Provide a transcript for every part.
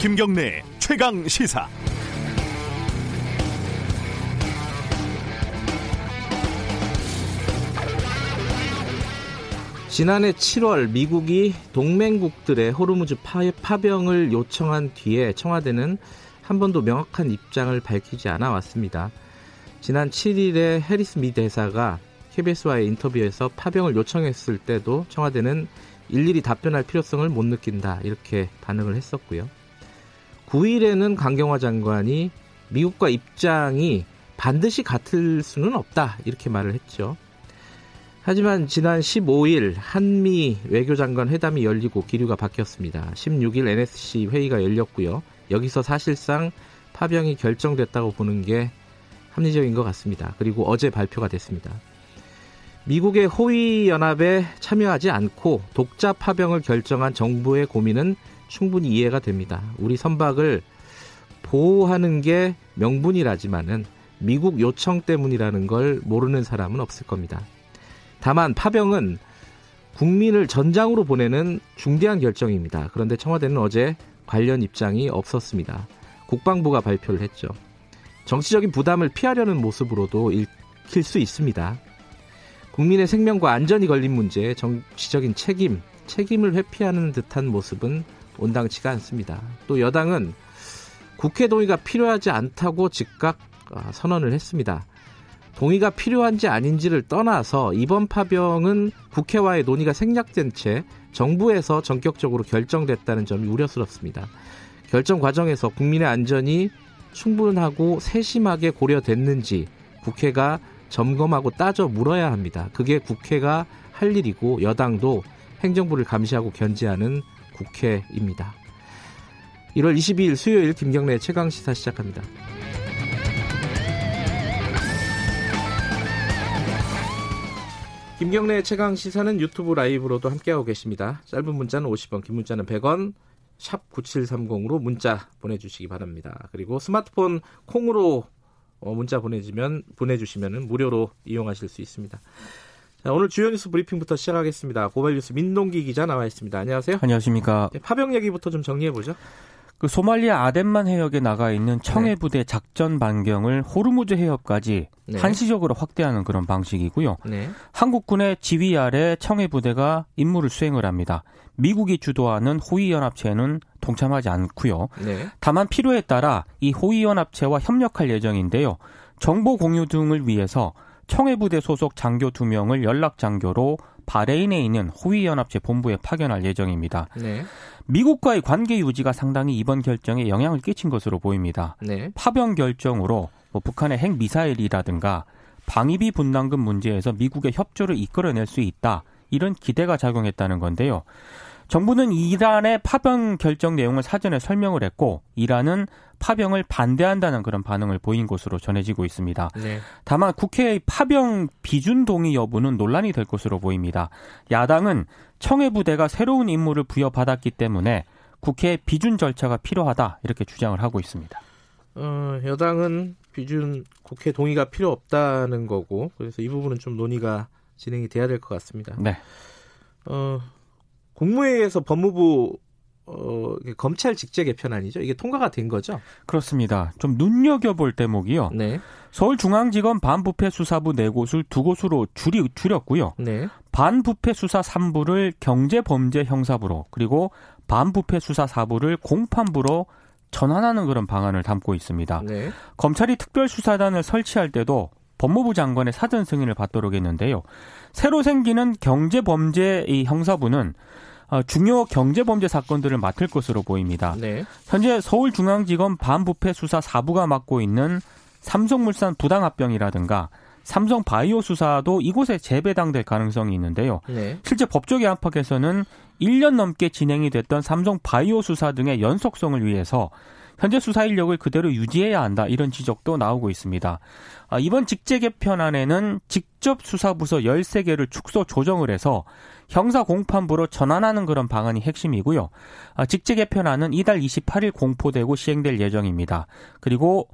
김경래 최강 시사. 지난해 7월 미국이 동맹국들의 호르무즈 파병을 요청한 뒤에 청와대는 한 번도 명확한 입장을 밝히지 않아 왔습니다. 지난 7일에 해리스 미 대사가 KBS와의 인터뷰에서 파병을 요청했을 때도 청와대는 일일이 답변할 필요성을 못 느낀다 이렇게 반응을 했었고요. 9일에는 강경화 장관이 미국과 입장이 반드시 같을 수는 없다 이렇게 말을 했죠. 하지만 지난 15일 한미 외교장관 회담이 열리고 기류가 바뀌었습니다. 16일 NSC 회의가 열렸고요. 여기서 사실상 파병이 결정됐다고 보는 게 합리적인 것 같습니다. 그리고 어제 발표가 됐습니다. 미국의 호위 연합에 참여하지 않고 독자 파병을 결정한 정부의 고민은 충분히 이해가 됩니다. 우리 선박을 보호하는 게 명분이라지만은 미국 요청 때문이라는 걸 모르는 사람은 없을 겁니다. 다만 파병은 국민을 전장으로 보내는 중대한 결정입니다. 그런데 청와대는 어제 관련 입장이 없었습니다. 국방부가 발표를 했죠. 정치적인 부담을 피하려는 모습으로도 읽힐 수 있습니다. 국민의 생명과 안전이 걸린 문제에 정치적인 책임, 책임을 회피하는 듯한 모습은 온당치가 않습니다. 또 여당은 국회 동의가 필요하지 않다고 즉각 아, 선언을 했습니다. 동의가 필요한지 아닌지를 떠나서 이번 파병은 국회와의 논의가 생략된 채 정부에서 전격적으로 결정됐다는 점이 우려스럽습니다. 결정 과정에서 국민의 안전이 충분하고 세심하게 고려됐는지 국회가 점검하고 따져 물어야 합니다. 그게 국회가 할 일이고 여당도 행정부를 감시하고 견제하는 국회입니다. 1월 22일 수요일 김경래 최강 시사 시작합니다. 김경래 최강 시사는 유튜브 라이브로도 함께하고 계십니다. 짧은 문자는 50원, 긴 문자는 100원, 샵 9730으로 문자 보내주시기 바랍니다. 그리고 스마트폰 콩으로 어, 문자 보내주면 보내주시면 무료로 이용하실 수 있습니다. 자, 오늘 주요 뉴스 브리핑부터 시작하겠습니다. 고발 뉴스 민동기 기자 나와 있습니다. 안녕하세요. 안녕하십니까. 네, 파병 얘기부터 좀 정리해 보죠. 그 소말리아 아덴만 해역에 나가 있는 청해 네. 부대 작전 반경을 호르무즈 해역까지 네. 한시적으로 확대하는 그런 방식이고요. 네. 한국군의 지휘 아래 청해 부대가 임무를 수행을 합니다. 미국이 주도하는 호위 연합체는 동참하지 않고요. 네. 다만 필요에 따라 이 호위 연합체와 협력할 예정인데요. 정보 공유 등을 위해서 청해부대 소속 장교 두 명을 연락 장교로 바레인에 있는 호위 연합체 본부에 파견할 예정입니다. 네. 미국과의 관계 유지가 상당히 이번 결정에 영향을 끼친 것으로 보입니다. 네. 파병 결정으로 뭐 북한의 핵 미사일이라든가 방위비 분담금 문제에서 미국의 협조를 이끌어낼 수 있다. 이런 기대가 작용했다는 건데요. 정부는 이란의 파병 결정 내용을 사전에 설명을 했고 이란은 파병을 반대한다는 그런 반응을 보인 것으로 전해지고 있습니다. 네. 다만 국회의 파병 비준 동의 여부는 논란이 될 것으로 보입니다. 야당은 청해 부대가 새로운 임무를 부여받았기 때문에 국회 비준 절차가 필요하다 이렇게 주장을 하고 있습니다. 어, 여당은 비준 국회 동의가 필요 없다는 거고 그래서 이 부분은 좀 논의가 진행이 돼야 될 것 같습니다. 네. 어, 국무회의에서 법무부 어, 검찰 직제 개편안이죠. 이게 통과가 된 거죠? 그렇습니다. 좀 눈여겨볼 대목이요. 네. 서울중앙지검 반부패 수사부 네 곳을 두 곳으로 줄이, 줄였고요. 네. 반부패 수사 3부를 경제범죄 형사부로 그리고 반부패 수사 4부를 공판부로 전환하는 그런 방안을 담고 있습니다. 네. 검찰이 특별수사단을 설치할 때도 법무부 장관의 사전 승인을 받도록 했는데요. 새로 생기는 경제범죄 이 형사부는 어, 중요 경제 범죄 사건들을 맡을 것으로 보입니다. 네. 현재 서울중앙지검 반부패 수사 4부가 맡고 있는 삼성물산 부당합병이라든가 삼성 바이오 수사도 이곳에 재배당될 가능성이 있는데요. 네. 실제 법조계 안팎에서는 1년 넘게 진행이 됐던 삼성 바이오 수사 등의 연속성을 위해서 현재 수사 인력을 그대로 유지해야 한다 이런 지적도 나오고 있습니다. 아, 이번 직제 개편안에는 직접 수사부서 13개를 축소 조정을 해서 형사 공판부로 전환하는 그런 방안이 핵심이고요. 아, 직제 개편안은 이달 28일 공포되고 시행될 예정입니다. 그리고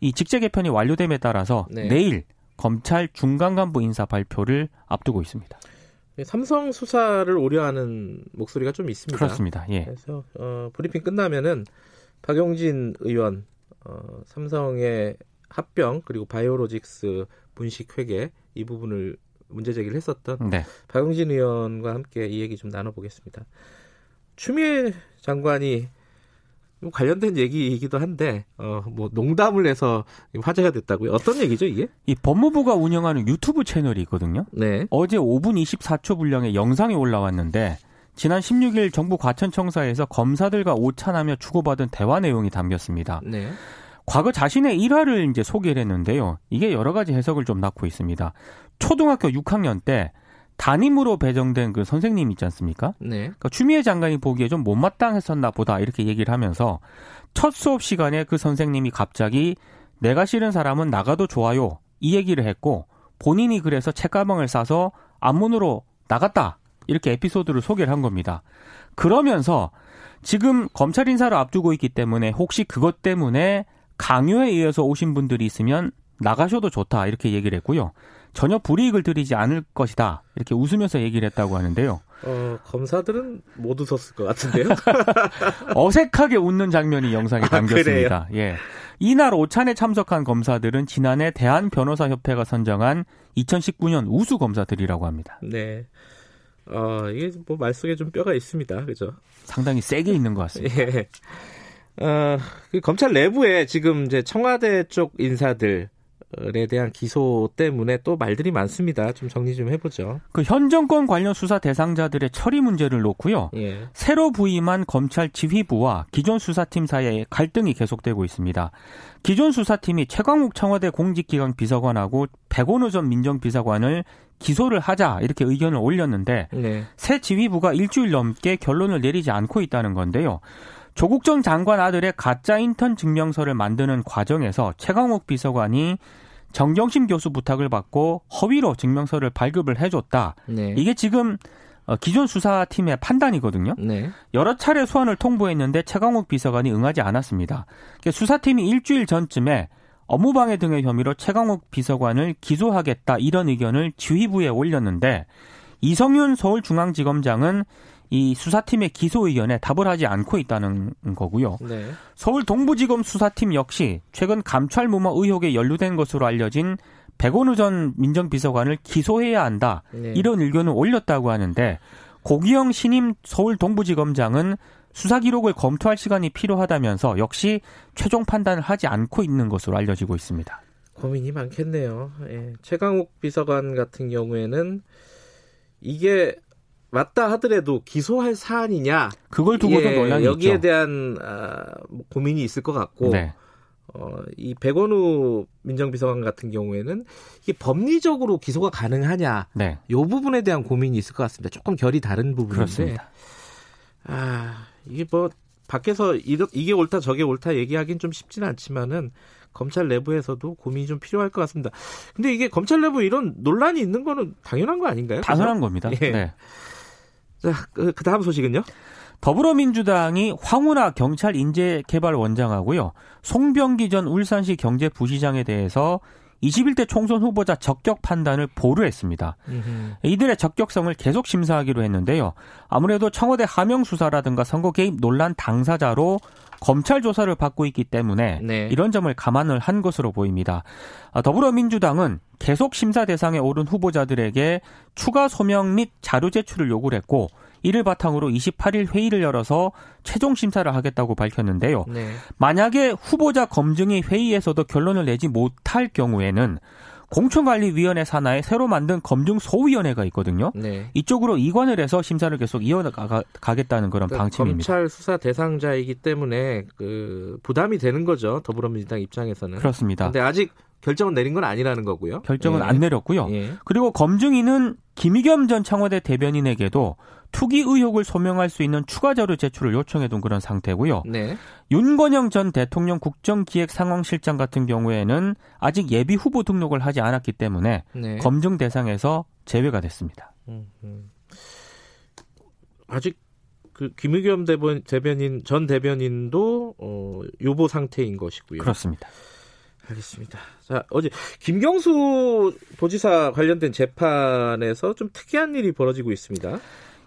이 직제 개편이 완료됨에 따라서 네. 내일 검찰 중간 간부 인사 발표를 앞두고 있습니다. 네, 삼성 수사를 우려하는 목소리가 좀 있습니다. 그렇습니다. 예. 그래서 어, 브리핑 끝나면은 박용진 의원 어, 삼성의 합병 그리고 바이오로직스 분식 회계 이 부분을 문제 제기를 했었던 네. 박용진 의원과 함께 이 얘기 좀 나눠보겠습니다. 추미애 장관이 관련된 얘기이기도 한데 어 뭐 농담을 해서 화제가 됐다고요. 어떤 얘기죠 이게? 이 법무부가 운영하는 유튜브 채널이 있거든요. 네. 어제 5분 24초 분량의 영상이 올라왔는데 지난 16일 정부 과천청사에서 검사들과 오찬하며 주고받은 대화 내용이 담겼습니다. 네. 과거 자신의 일화를 이제 소개를 했는데요. 이게 여러 가지 해석을 좀 낳고 있습니다. 초등학교 6학년 때 담임으로 배정된 그 선생님 있지 않습니까? 네. 그러니까 추미애 장관이 보기에 좀 못마땅했었나 보다 이렇게 얘기를 하면서 첫 수업 시간에 그 선생님이 갑자기 내가 싫은 사람은 나가도 좋아요 이 얘기를 했고 본인이 그래서 책가방을 싸서 앞문으로 나갔다 이렇게 에피소드를 소개를 한 겁니다. 그러면서 지금 검찰 인사를 앞두고 있기 때문에 혹시 그것 때문에 강요에 의해서 오신 분들이 있으면 나가셔도 좋다 이렇게 얘기를 했고요. 전혀 불이익을 드리지 않을 것이다 이렇게 웃으면서 얘기를 했다고 하는데요. 어, 검사들은 못 웃었을 것 같은데요. 어색하게 웃는 장면이 영상에 아, 담겼습니다. 아, 예. 이날 오찬에 참석한 검사들은 지난해 대한변호사협회가 선정한 2019년 우수 검사들이라고 합니다. 네. 어, 이게 뭐 말 속에 좀 뼈가 있습니다. 그죠? 상당히 세게 있는 것 같습니다. 예. 어, 그 검찰 내부에 지금 이제 청와대 쪽 인사들 에 대한 기소 때문에 또 말들이 많습니다. 좀 정리 좀 해보죠. 그 현 정권 관련 수사 대상자들의 처리 문제를 놓고요. 예. 새로 부임한 검찰 지휘부와 기존 수사팀 사이에 갈등이 계속되고 있습니다. 기존 수사팀이 최광욱 청와대 공직기강 비서관하고 백원우 전 민정비서관을 기소를 하자 이렇게 의견을 올렸는데 네. 새 지휘부가 일주일 넘게 결론을 내리지 않고 있다는 건데요. 조국 전 장관 아들의 가짜 인턴 증명서를 만드는 과정에서 최강욱 비서관이 정경심 교수 부탁을 받고 허위로 증명서를 발급을 해줬다. 네. 이게 지금 어, 기존 수사팀의 판단이거든요. 네. 여러 차례 소환을 통보했는데 최강욱 비서관이 응하지 않았습니다. 수사팀이 일주일 전쯤에 업무방해 등의 혐의로 최강욱 비서관을 기소하겠다 이런 의견을 지휘부에 올렸는데 이성윤 서울중앙지검장은 이 수사팀의 기소 의견에 답을 하지 않고 있다는 거고요. 네. 서울 동부지검 수사팀 역시 최근 감찰 무마 의혹에 연루된 것으로 알려진 백원우 전 민정비서관을 기소해야 한다. 네. 이런 의견을 올렸다고 하는데 고기영 신임 서울 동부지검장은 수사 기록을 검토할 시간이 필요하다면서 역시 최종 판단을 하지 않고 있는 것으로 알려지고 있습니다. 고민이 많겠네요. 예. 최강욱 비서관 같은 경우에는 이게 맞다 하더라도 기소할 사안이냐 그걸 두고도 예, 논란이 여기에 있죠. 대한 아, 뭐 고민이 있을 것 같고 네. 어, 이 백원우 민정비서관 같은 경우에는 이게 법리적으로 기소가 가능하냐 네. 이 부분에 대한 고민이 있을 것 같습니다. 조금 결이 다른 부분인데 그렇습니다. 아 이게 뭐 밖에서 이게 옳다 저게 옳다 얘기하기는 좀 쉽지는 않지만은 검찰 내부에서도 고민이 좀 필요할 것 같습니다. 근데 이게 검찰 내부 이런 논란이 있는 거는 당연한 거 아닌가요? 당연한 그래서? 겁니다. 예. 네. 자, 그, 그 다음 소식은요? 더불어민주당이 황운하 경찰 인재개발원장하고요. 송병기 전 울산시 경제부시장에 대해서 21대 총선 후보자 적격 판단을 보류했습니다. 음흠. 이들의 적격성을 계속 심사하기로 했는데요. 아무래도 청와대 하명 수사라든가 선거 개입 논란 당사자로 검찰 조사를 받고 있기 때문에 네. 이런 점을 감안을 한 것으로 보입니다. 아, 더불어민주당은 계속 심사 대상에 오른 후보자들에게 추가 소명 및 자료 제출을 요구를 했고 이를 바탕으로 28일 회의를 열어서 최종 심사를 하겠다고 밝혔는데요. 네. 만약에 후보자 검증이 회의에서도 결론을 내지 못할 경우에는 공천관리위원회 산하에 새로 만든 검증 소위원회가 있거든요. 네. 이쪽으로 이관을 해서 심사를 계속 이어가겠다는 그런 그러니까 방침입니다. 검찰 수사 대상자이기 때문에 그 부담이 되는 거죠. 더불어민주당 입장에서는. 그렇습니다. 근데 아직 결정은 내린 건 아니라는 거고요. 결정은 예. 안 내렸고요. 예. 그리고 검증인은 김의겸 전 청와대 대변인에게도 투기 의혹을 소명할 수 있는 추가 자료 제출을 요청해둔 그런 상태고요. 네. 윤건영 전 대통령 국정기획상황실장 같은 경우에는 아직 예비 후보 등록을 하지 않았기 때문에 네. 검증 대상에서 제외가 됐습니다. 음, 음. 아직 그 김의겸 대변, 대변인 전 대변인도 어, 요보 상태인 것이고요. 그렇습니다. 알겠습니다. 자, 어제 김경수 도지사 관련된 재판에서 좀 특이한 일이 벌어지고 있습니다.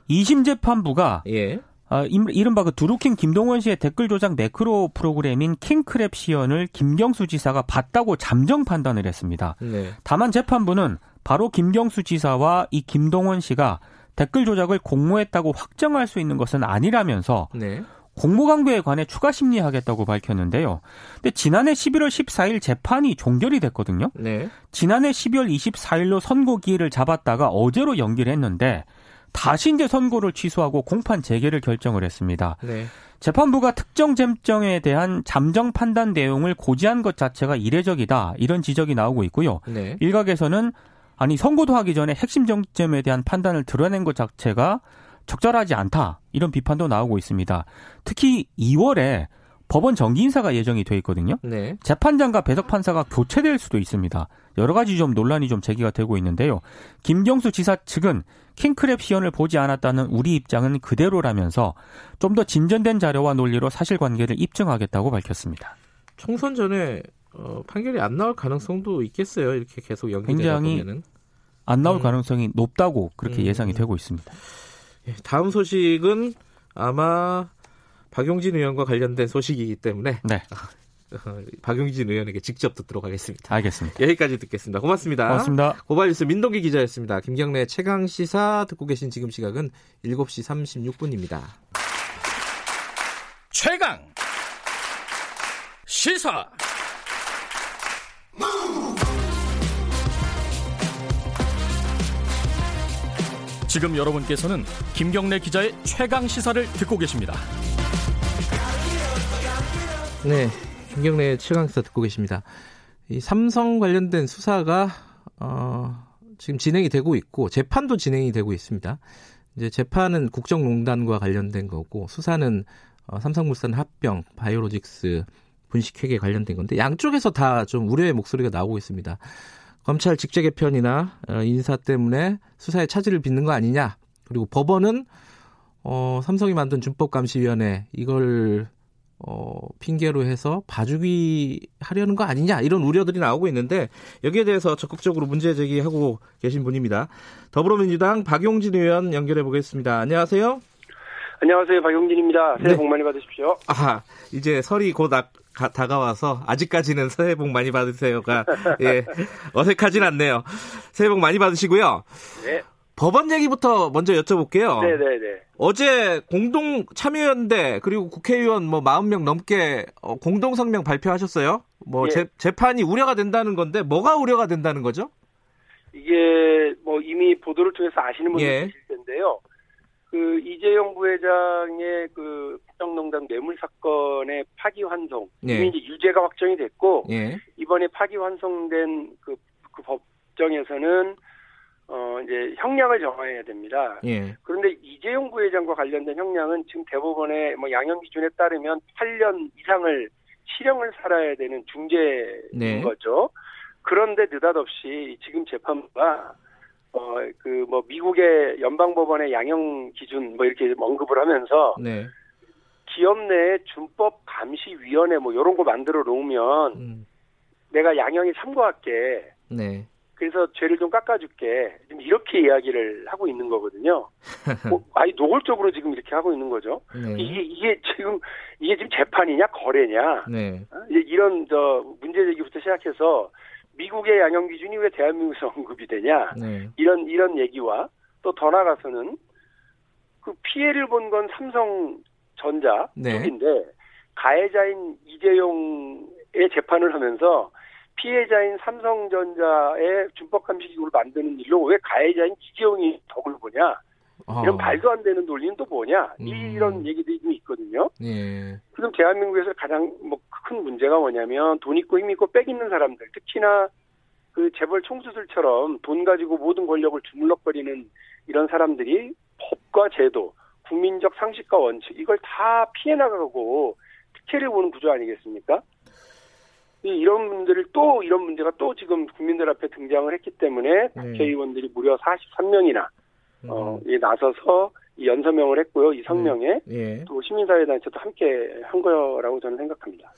2심 재판부가 예. 아, 이른바 그 두루킹 김동원 씨의 댓글 조작 네크로 프로그램인 킹크랩 시연을 김경수 지사가 봤다고 잠정 판단을 했습니다. 네. 다만 재판부는 바로 김경수 지사와 이 김동원 씨가 댓글 조작을 공모했다고 확정할 수 있는 것은 아니라면서 네. 공모 강도에 관해 추가 심리하겠다고 밝혔는데요. 근데 지난해 11월 14일 재판이 종결이 됐거든요. 네. 지난해 12월 24일로 선고 기일을 잡았다가 어제로 연기를 했는데 다시 이제 선고를 취소하고 공판 재개를 결정을 했습니다. 네. 재판부가 특정 쟁점에 대한 잠정 판단 내용을 고지한 것 자체가 이례적이다 이런 지적이 나오고 있고요. 네. 일각에서는 아니 선고도 하기 전에 핵심 정점에 대한 판단을 드러낸 것 자체가 적절하지 않다 이런 비판도 나오고 있습니다. 특히 2월에 법원 정기 인사가 예정이 돼 있거든요. 네. 재판장과 배석 판사가 교체될 수도 있습니다. 여러 가지 좀 논란이 좀 제기가 되고 있는데요. 김경수 지사 측은 킹크랩 시연을 보지 않았다는 우리 입장은 그대로라면서 좀 더 진전된 자료와 논리로 사실관계를 입증하겠다고 밝혔습니다. 총선 전에 어, 판결이 안 나올 가능성도 있겠어요. 이렇게 계속 연기되다 보면은 안 나올 음. 가능성이 높다고 그렇게 음. 예상이 되고 있습니다. 예, 다음 소식은 아마 박용진 의원과 관련된 소식이기 때문에 네. 어, 박용진 의원에게 직접 듣도록 하겠습니다. 알겠습니다. 여기까지 듣겠습니다. 고맙습니다. 고맙습니다. 고발뉴스 민동기 기자였습니다. 김경래 최강 시사 듣고 계신 지금 시각은 7시 36분입니다. 최강 시사 지금 여러분께서는 김경래 기자의 최강 시사를 듣고 계십니다. 네, 김경래 최강 시사 듣고 계십니다. 이 삼성 관련된 수사가 어, 지금 진행이 되고 있고 재판도 진행이 되고 있습니다. 이제 재판은 국정농단과 관련된 거고 수사는 어, 삼성물산 합병, 바이오로직스 분식회계 관련된 건데 양쪽에서 다 좀 우려의 목소리가 나오고 있습니다. 검찰 직제 개편이나 어, 인사 때문에 수사에 차질을 빚는 거 아니냐. 그리고 법원은 어, 삼성이 만든 준법감시위원회 이걸 어, 핑계로 해서 봐주기 하려는 거 아니냐 이런 우려들이 나오고 있는데 여기에 대해서 적극적으로 문제 제기하고 계신 분입니다. 더불어민주당 박용진 의원 연결해 보겠습니다. 안녕하세요. 안녕하세요. 박용진입니다. 새해 네. 복 많이 받으십시오. 아, 이제 설이 곧 아, 가, 다가와서 아직까지는 새해 복 많이 받으세요가 예, 어색하진 않네요. 새해 복 많이 받으시고요. 네. 법원 얘기부터 먼저 여쭤볼게요. 네네네. 네, 네. 어제 공동 참여연대 그리고 국회의원 뭐 40명 넘게 어, 공동 성명 발표하셨어요. 뭐 예. 재, 재판이 우려가 된다는 건데 뭐가 우려가 된다는 거죠? 이게 뭐 이미 보도를 통해서 아시는 분들 예. 계실 텐데요. 그 이재용 부회장의 그 국정농단 뇌물 사건의 파기환송 예. 이미 이제 유죄가 확정이 됐고 예. 이번에 파기환송된 그, 그 법정에서는 어 이제 형량을 정해야 됩니다. 예. 그런데 이재용 부회장과 관련된 형량은 지금 대법원의 뭐 양형 기준에 따르면 8년 이상을 실형을 살아야 되는 중죄인 네. 거죠. 그런데 느닷없이 지금 재판부가 어, 그, 뭐, 미국의 연방법원의 양형 기준, 뭐, 이렇게 언급을 하면서, 네. 기업 내 준법 감시 위원회 뭐, 요런 거 만들어 놓으면, 음. 내가 양형에 참고할게. 네. 그래서 죄를 좀 깎아줄게. 지금 이렇게 이야기를 하고 있는 거거든요. 뭐, 아니, 노골적으로 지금 이렇게 하고 있는 거죠. 네. 이게, 이게 지금, 이게 지금 재판이냐, 거래냐. 네. 어? 이런, 저, 문제 제기부터 시작해서, 미국의 양형 기준이 왜 대한민국에서 언급이 되냐 네. 이런 이런 얘기와 또 더 나가서는 그 피해를 본 건 삼성 전자 네. 쪽인데 가해자인 이재용의 재판을 하면서 피해자인 삼성전자의 준법감시기구를 만드는 일로 왜 가해자인 이재용이 덕을 보냐 이런 어. 말도 안 되는 논리는 또 뭐냐 음. 이런 얘기들이 좀 있거든요. 예. 지금 대한민국에서 가장 뭐 큰 문제가 뭐냐면 돈 있고 힘 있고 빽 있는 사람들 특히나 그 재벌 총수들처럼 돈 가지고 모든 권력을 주물럭거리는 이런 사람들이 법과 제도, 국민적 상식과 원칙 이걸 다 피해 나가고 특혜를 보는 구조 아니겠습니까? 이런 분들을 또 이런 문제가 또 지금 국민들 앞에 등장을 했기 때문에 네. 국회의원들이 무려 43명이나 어, 예, 나서서 이 연서명을 했고요. 이 성명에 네. 예. 또 시민사회단체도 함께 한 거라고 저는 생각합니다.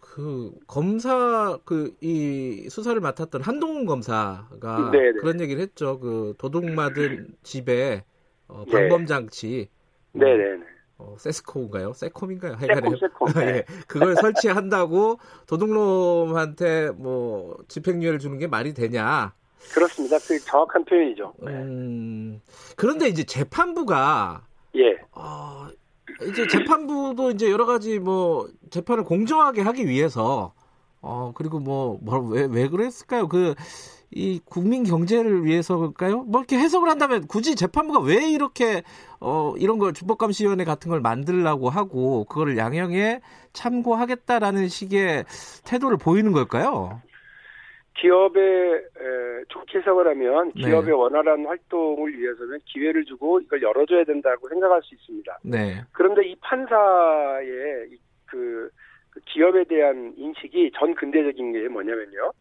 그 검사 그 이 수사를 맡았던 한동훈 검사가 네네. 네. 그런 얘기를 했죠. 그 도둑 맞은 집에 어, 방범 장치. 네네. 네, 네. 어, 세스코인가요? 세콤인가요? 세콤, 세콤. 예, 그걸 설치한다고 도둑놈한테 뭐 집행유예를 주는 게 말이 되냐? 그렇습니다. 그 정확한 표현이죠. 음, 그런데 이제 재판부가 예. 어, 이제 재판부도 이제 여러 가지 뭐 재판을 공정하게 하기 위해서 어 그리고 뭐왜왜 왜 그랬을까요? 그 이 국민 경제를 위해서일까요? 뭐 이렇게 해석을 한다면 굳이 재판부가 왜 이렇게 어 이런 걸 준법감시위원회 같은 걸 만들라고 하고 그거를 양형에 참고하겠다라는 식의 태도를 보이는 걸까요? 기업에 좋게 해석을 하면 네. 기업의 네. 원활한 활동을 위해서는 기회를 주고 이걸 열어줘야 된다고 생각할 수 있습니다. 네. 그런데 이 판사의 그, 그 기업에 대한 인식이 전 근대적인 게 뭐냐면요.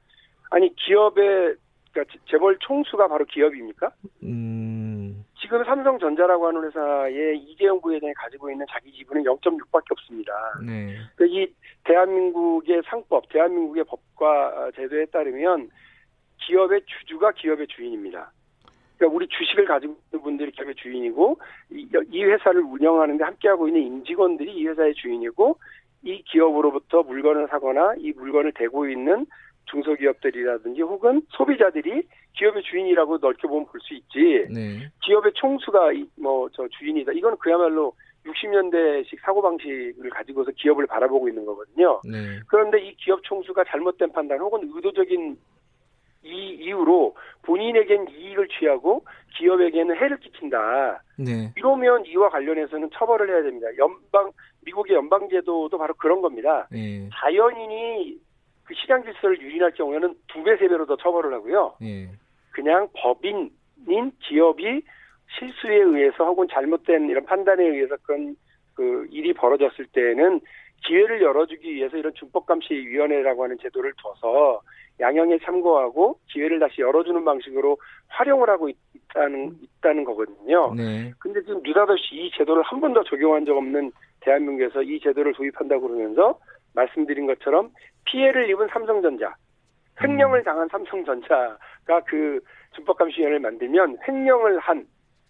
아니 기업의 그러니까 재벌 총수가 바로 기업입니까? 음. 지금 삼성전자라고 하는 회사의 이재용 부회장이 가지고 있는 자기 지분은 0.6밖에 없습니다. 네. 그러니까 이 대한민국의 상법, 대한민국의 법과 제도에 따르면 기업의 주주가 기업의 주인입니다. 그러니까 우리 주식을 가지고 있는 분들이 기업의 주인이고 이, 이 회사를 운영하는데 함께하고 있는 임직원들이 이 회사의 주인이고 이 기업으로부터 물건을 사거나 이 물건을 대고 있는 중소기업들이라든지 혹은 소비자들이 기업의 주인이라고 넓게 보면 볼 수 있지. 네. 기업의 총수가 뭐 저 주인이다. 이건 그야말로 60년대식 사고방식을 가지고서 기업을 바라보고 있는 거거든요. 네. 그런데 이 기업 총수가 잘못된 판단 혹은 의도적인 이 이유로 본인에겐 이익을 취하고 기업에게는 해를 끼친다. 네. 이러면 이와 관련해서는 처벌을 해야 됩니다. 연방 미국의 연방 제도도 바로 그런 겁니다. 네. 자연인이 그 시장 질서를 유린할 경우에는 두 배, 세 배로 더 처벌을 하고요. 예. 그냥 법인인 기업이 실수에 의해서 혹은 잘못된 이런 판단에 의해서 그런 그 일이 벌어졌을 때는 기회를 열어주기 위해서 이런 준법감시위원회라고 하는 제도를 둬서 양형에 참고하고 기회를 다시 열어주는 방식으로 활용을 하고 있다는 있다는 거거든요. 네. 근데 지금 느닷없이 이 제도를 한 번도 적용한 적 없는 대한민국에서 이 제도를 도입한다고 그러면서 말씀드린 것처럼 피해를 입은 삼성전자, 횡령을 음. 당한 삼성전자가 그 준법감시위원회를 만들면 횡령을 한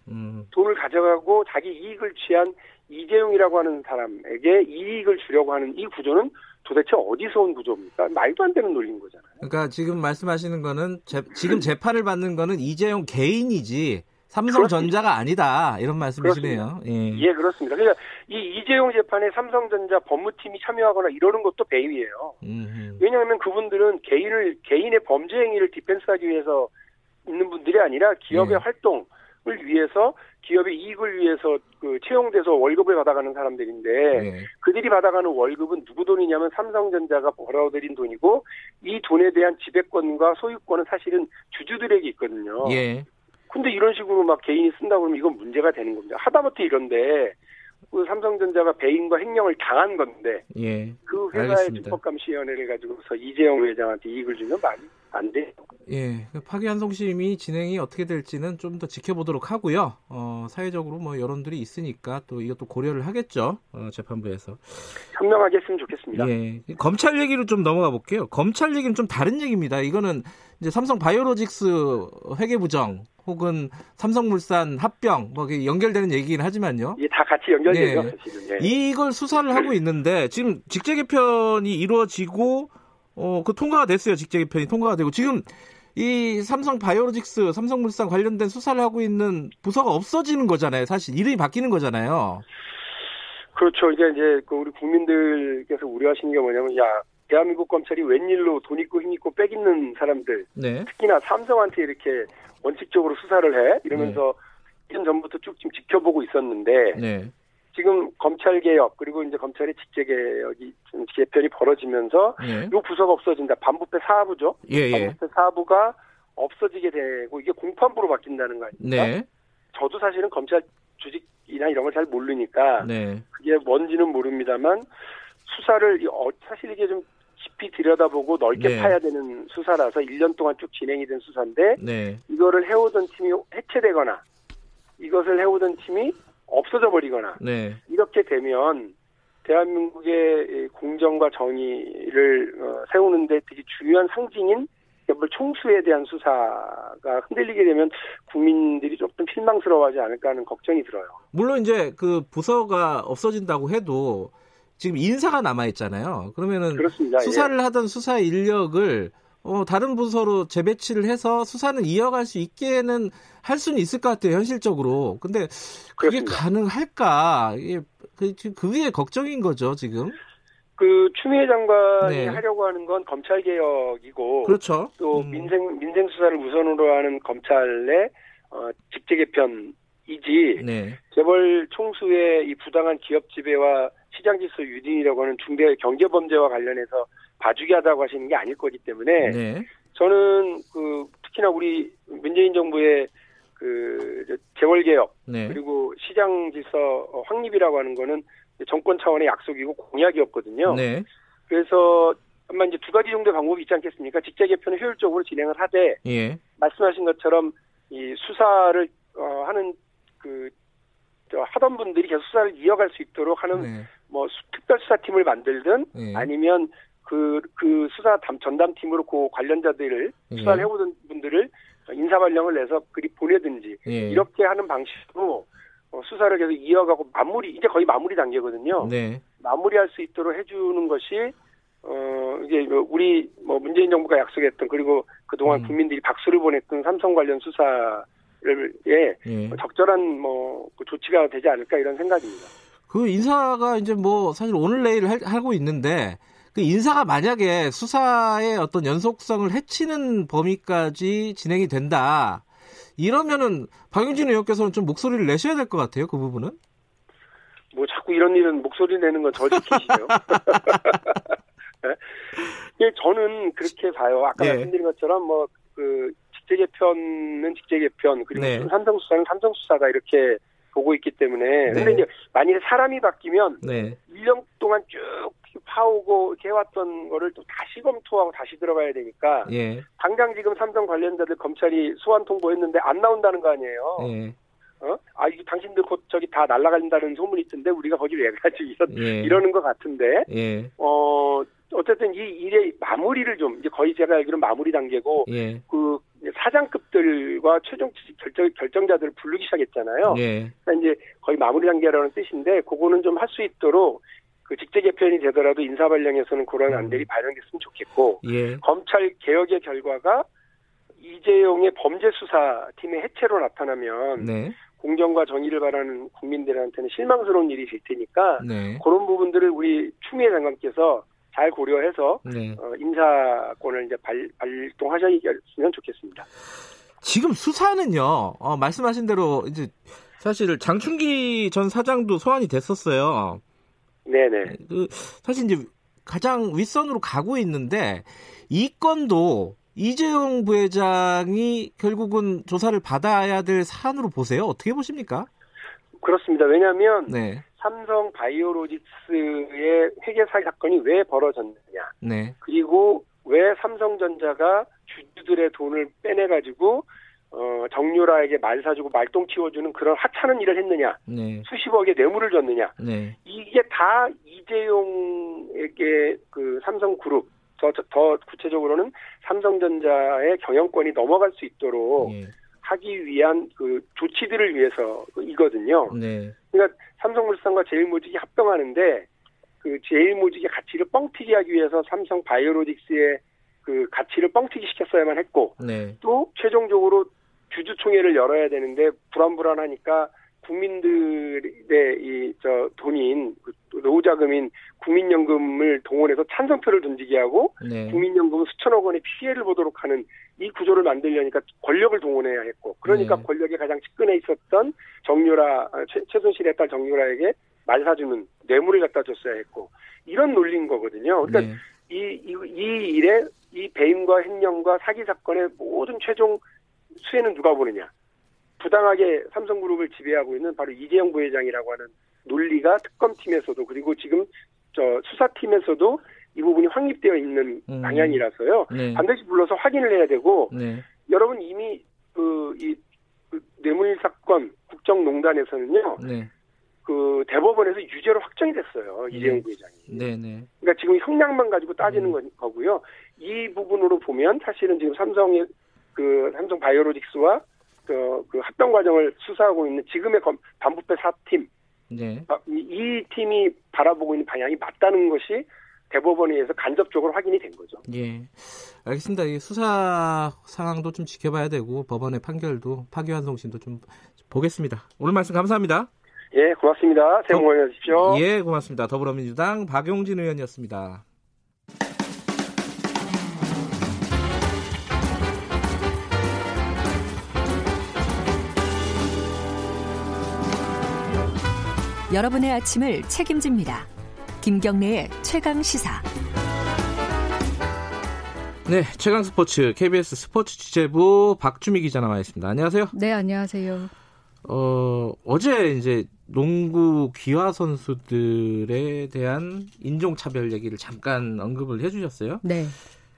음. 돈을 가져가고 자기 이익을 취한 이재용이라고 하는 사람에게 이익을 주려고 하는 이 구조는 도대체 어디서 온 구조입니까? 말도 안 되는 논리인 거잖아요. 그러니까 지금 말씀하시는 거는 제, 지금 재판을 받는 거는 이재용 개인이지 삼성전자가. 아니다 이런 말씀이시네요. 예. 예. 그렇습니다. 그러니까 이 이재용 재판에 삼성전자 법무팀이 참여하거나 이러는 것도 배임이에요. 음흠. 왜냐하면 그분들은 개인을 개인의 범죄 행위를 디펜스하기 위해서 있는 분들이 아니라 기업의 예. 활동을 위해서 기업의 이익을 위해서 그 채용돼서 월급을 받아가는 사람들인데 예. 그들이 받아가는 월급은 누구 돈이냐면 삼성전자가 벌어들인 돈이고 이 돈에 대한 지배권과 소유권은 사실은 주주들에게 있거든요. 예. 근데 이런 식으로 막 개인이 쓴다 그러면 이건 문제가 되는 겁니다. 하다못해 이런데 그 삼성전자가 배임과 횡령을 당한 건데 예, 그 회사의 준법감시위원회를 가지고서 이재용 회장한테 이익을 주면 말이 안 돼요. 예, 그 파기환송심이 진행이 어떻게 될지는 좀 더 지켜보도록 하고요. 어, 사회적으로 뭐 여론들이 있으니까 또 이것도 고려를 하겠죠. 어, 재판부에서. 현명하게 했으면 좋겠습니다. 예, 검찰 얘기로 좀 넘어가 볼게요. 검찰 얘기는 좀 다른 얘기입니다. 이거는 이제 삼성 바이오로직스 회계부정 혹은 삼성물산 합병 뭐 연결되는 얘기긴 하지만요. 예, 다 같이 연결되죠. 예. 사실은. 예. 이걸 수사를 하고 있는데 지금 직제 개편이 이루어지고 어, 그 통과가 됐어요. 직제 개편이 통과가 되고 지금 이 삼성 바이오로직스, 삼성물산 관련된 수사를 하고 있는 부서가 없어지는 거잖아요. 사실 이름이 바뀌는 거잖아요. 그렇죠. 이제 이제 그 우리 국민들께서 우려하시는 게 뭐냐면 야 대한민국 검찰이 웬일로 돈 있고 힘 있고 빽 있는 사람들 네. 특히나 삼성한테 이렇게 원칙적으로 수사를 해 이러면서 네. 1년 전부터 쭉 지금 지켜보고 있었는데 네. 지금 검찰 개혁 그리고 이제 검찰의 직제 개혁이 좀 개편이 벌어지면서 예. 요 부서가 없어진다. 반부패 사부죠. 예, 예. 반부패 사부가 없어지게 되고 이게 공판부로 바뀐다는 거 아닙니까? 네. 저도 사실은 검찰 조직이나 이런 걸 잘 모르니까 네. 그게 뭔지는 모릅니다만 수사를 어, 사실 이게 좀 깊이 들여다보고 넓게 네. 파야 되는 수사라서 1년 동안 쭉 진행이 된 수사인데 네. 이거를 해오던 팀이 해체되거나 이것을 해오던 팀이 없어져 버리거나 네. 이렇게 되면 대한민국의 공정과 정의를 어, 세우는데 되게 중요한 상징인 재벌 총수에 대한 수사가 흔들리게 되면 국민들이 조금 실망스러워하지 않을까 하는 걱정이 들어요. 물론 이제 그 부서가 없어진다고 해도 지금 인사가 남아 있잖아요. 그러면은 그렇습니다. 수사를 예. 하던 수사 인력을 어, 다른 부서로 재배치를 해서 수사는 이어갈 수 있게는 할 수는 있을 것 같아요, 현실적으로. 근데 그게 그렇습니다. 가능할까? 이게 그, 그게 걱정인 거죠, 지금. 그 추미애 장관이 네. 하려고 하는 건 검찰 개혁이고 그렇죠. 또 음. 민생 민생 수사를 우선으로 하는 검찰의 어, 직제 개편이지 네. 재벌 총수의 이 부당한 기업 지배와 시장 질서 유린이라고 하는 중대 경제 범죄와 관련해서 봐주기 하다고 하시는 게 아닐 거기 때문에 네. 저는 그 특히나 우리 문재인 정부의 그 재벌 개혁 네. 그리고 시장 질서 확립이라고 하는 거는 정권 차원의 약속이고 공약이었거든요. 네. 그래서 아마 이제 두 가지 정도의 방법이 있지 않겠습니까? 직제 개편을 효율적으로 진행을 하되 예. 말씀하신 것처럼 이 수사를 어, 하는 그 하던 분들이 계속 수사를 이어갈 수 있도록 하는 네. 뭐 특별 수사팀을 만들든 예. 아니면 그, 그 수사 담, 전담팀으로 그 관련자들을 예. 수사를 해오던 분들을 인사발령을 내서 그리 보내든지 예. 이렇게 하는 방식으로 어, 수사를 계속 이어가고 마무리 이제 거의 마무리 단계거든요. 네. 마무리할 수 있도록 해주는 것이 어 이제 뭐 우리 뭐 문재인 정부가 약속했던 그리고 그동안 음. 국민들이 박수를 보냈던 삼성 관련 수사를 예, 예. 적절한 뭐 그 조치가 되지 않을까 이런 생각입니다. 그 인사가 이제 뭐 사실 오늘 내일 하고 있는데 그 인사가 만약에 수사의 어떤 연속성을 해치는 범위까지 진행이 된다. 이러면은 박용진 의원께서는 좀 목소리를 내셔야 될 것 같아요. 그 부분은. 뭐 자꾸 이런 일은 목소리 내는 건 저 지키시죠. 네? 저는 그렇게 봐요. 아까 네. 말씀드린 것처럼 뭐 그 직제 개편은 직제 개편 그리고 네. 삼성 수사는 삼성 수사다 이렇게 보고 있기 때문에 네. 근데 이제 만약에 사람이 바뀌면 네. 1년 동안 쭉 파오고 해왔던 거를 또 다시 검토하고 다시 들어가야 되니까 예. 당장 지금 삼성 관련자들 검찰이 소환 통보했는데 안 나온다는 거 아니에요. 예. 어? 아, 이게 당신들 곧 저기 다 날아간다는 소문이 있던데 우리가 거기 왜 가지? 이런, 예. 이러는 것 같은데. 예. 어, 어쨌든 이 일의 마무리를 좀, 이제 거의 제가 알기로는 마무리 단계고, 예. 그 사장급들과 최종 결정, 결정자들을 부르기 시작했잖아요. 예. 그러니까 이제 거의 마무리 단계라는 뜻인데, 그거는 좀 할 수 있도록 그 직제 개편이 되더라도 인사 발령에서는 그런 음. 안들이 발령됐으면 좋겠고 예. 검찰 개혁의 결과가 이재용의 범죄 수사 팀의 해체로 나타나면 네. 공정과 정의를 바라는 국민들한테는 실망스러운 일이 될 테니까 네. 그런 부분들을 우리 추미애 장관께서 잘 고려해서 네. 어, 인사권을 이제 발, 발동하셨으면 좋겠습니다. 지금 수사는요, 어, 말씀하신 대로 이제 사실 장충기 전 사장도 소환이 됐었어요. 네네. 그 사실 이제 가장 윗선으로 가고 있는데 이 건도 이재용 부회장이 결국은 조사를 받아야 될 사안으로 보세요. 어떻게 보십니까? 그렇습니다. 왜냐하면 네. 삼성 바이오로직스의 회계 사기 사건이 왜 벌어졌느냐. 네. 그리고 왜 삼성전자가 주주들의 돈을 빼내 가지고 어, 정유라에게 말 사주고 말똥 키워주는 그런 하찮은 일을 했느냐, 네. 수십억의 뇌물을 줬느냐, 네. 이게 다 이재용에게 그 삼성그룹, 더, 더 구체적으로는 삼성전자의 경영권이 넘어갈 수 있도록 네. 하기 위한 그 조치들을 위해서 이거든요. 네. 그러니까 삼성물산과 제일모직이 합병하는데 그 제일모직의 가치를 뻥튀기 하기 위해서 삼성 바이오로직스의 그 가치를 뻥튀기 시켰어야만 했고 네. 또 최종적으로 주주총회를 열어야 되는데 불안불안하니까 국민들의 이 저 돈인 그 노후자금인 국민연금을 동원해서 찬성표를 던지게 하고 네. 국민연금 수천억 원의 피해를 보도록 하는 이 구조를 만들려니까 권력을 동원해야 했고 그러니까 네. 권력에 가장 측근에 있었던 정유라 아, 최, 최순실의 딸 정유라에게 말 사주는 뇌물을 갖다 줬어야 했고 이런 논리인 거거든요. 그러니까 네. 이, 이, 이 일에 이 배임과 횡령과 사기 사건의 모든 최종 수혜는 누가 보느냐? 부당하게 삼성그룹을 지배하고 있는 바로 이재용 부회장이라고 하는 논리가 특검팀에서도 그리고 지금 저 수사팀에서도 이 부분이 확립되어 있는 음. 방향이라서요. 네. 반드시 불러서 확인을 해야 되고 네. 여러분 이미 그이 그 뇌물 사건 국정농단에서는요. 네. 그 대법원에서 유죄로 확정이 됐어요 네. 이재용 부회장이. 네네. 그러니까 지금 형량만 가지고 따지는 음. 거고요. 이 부분으로 보면 사실은 지금 삼성의 그 삼성 바이오로직스와 그, 그 합병 과정을 수사하고 있는 지금의 검, 반부패 사팀 네. 아, 이, 이 팀이 바라보고 있는 방향이 맞다는 것이 대법원에 의해서 간접적으로 확인이 된 거죠. 예. 알겠습니다. 이 수사 상황도 좀 지켜봐야 되고 법원의 판결도 파기환송심도 좀 보겠습니다. 오늘 말씀 감사합니다. 예, 고맙습니다. 새해 복 많이 받으십시오. 예, 고맙습니다. 더불어민주당 박용진 의원이었습니다. 여러분의 아침을 책임집니다. 김경래의 최강 시사. 네, 최강 스포츠 KBS 스포츠 취재부 박주미 기자 나와 있습니다. 안녕하세요. 네, 안녕하세요. 어, 어제 이제 농구 귀화 선수들에 대한 인종차별 얘기를 잠깐 언급을 해주셨어요. 네.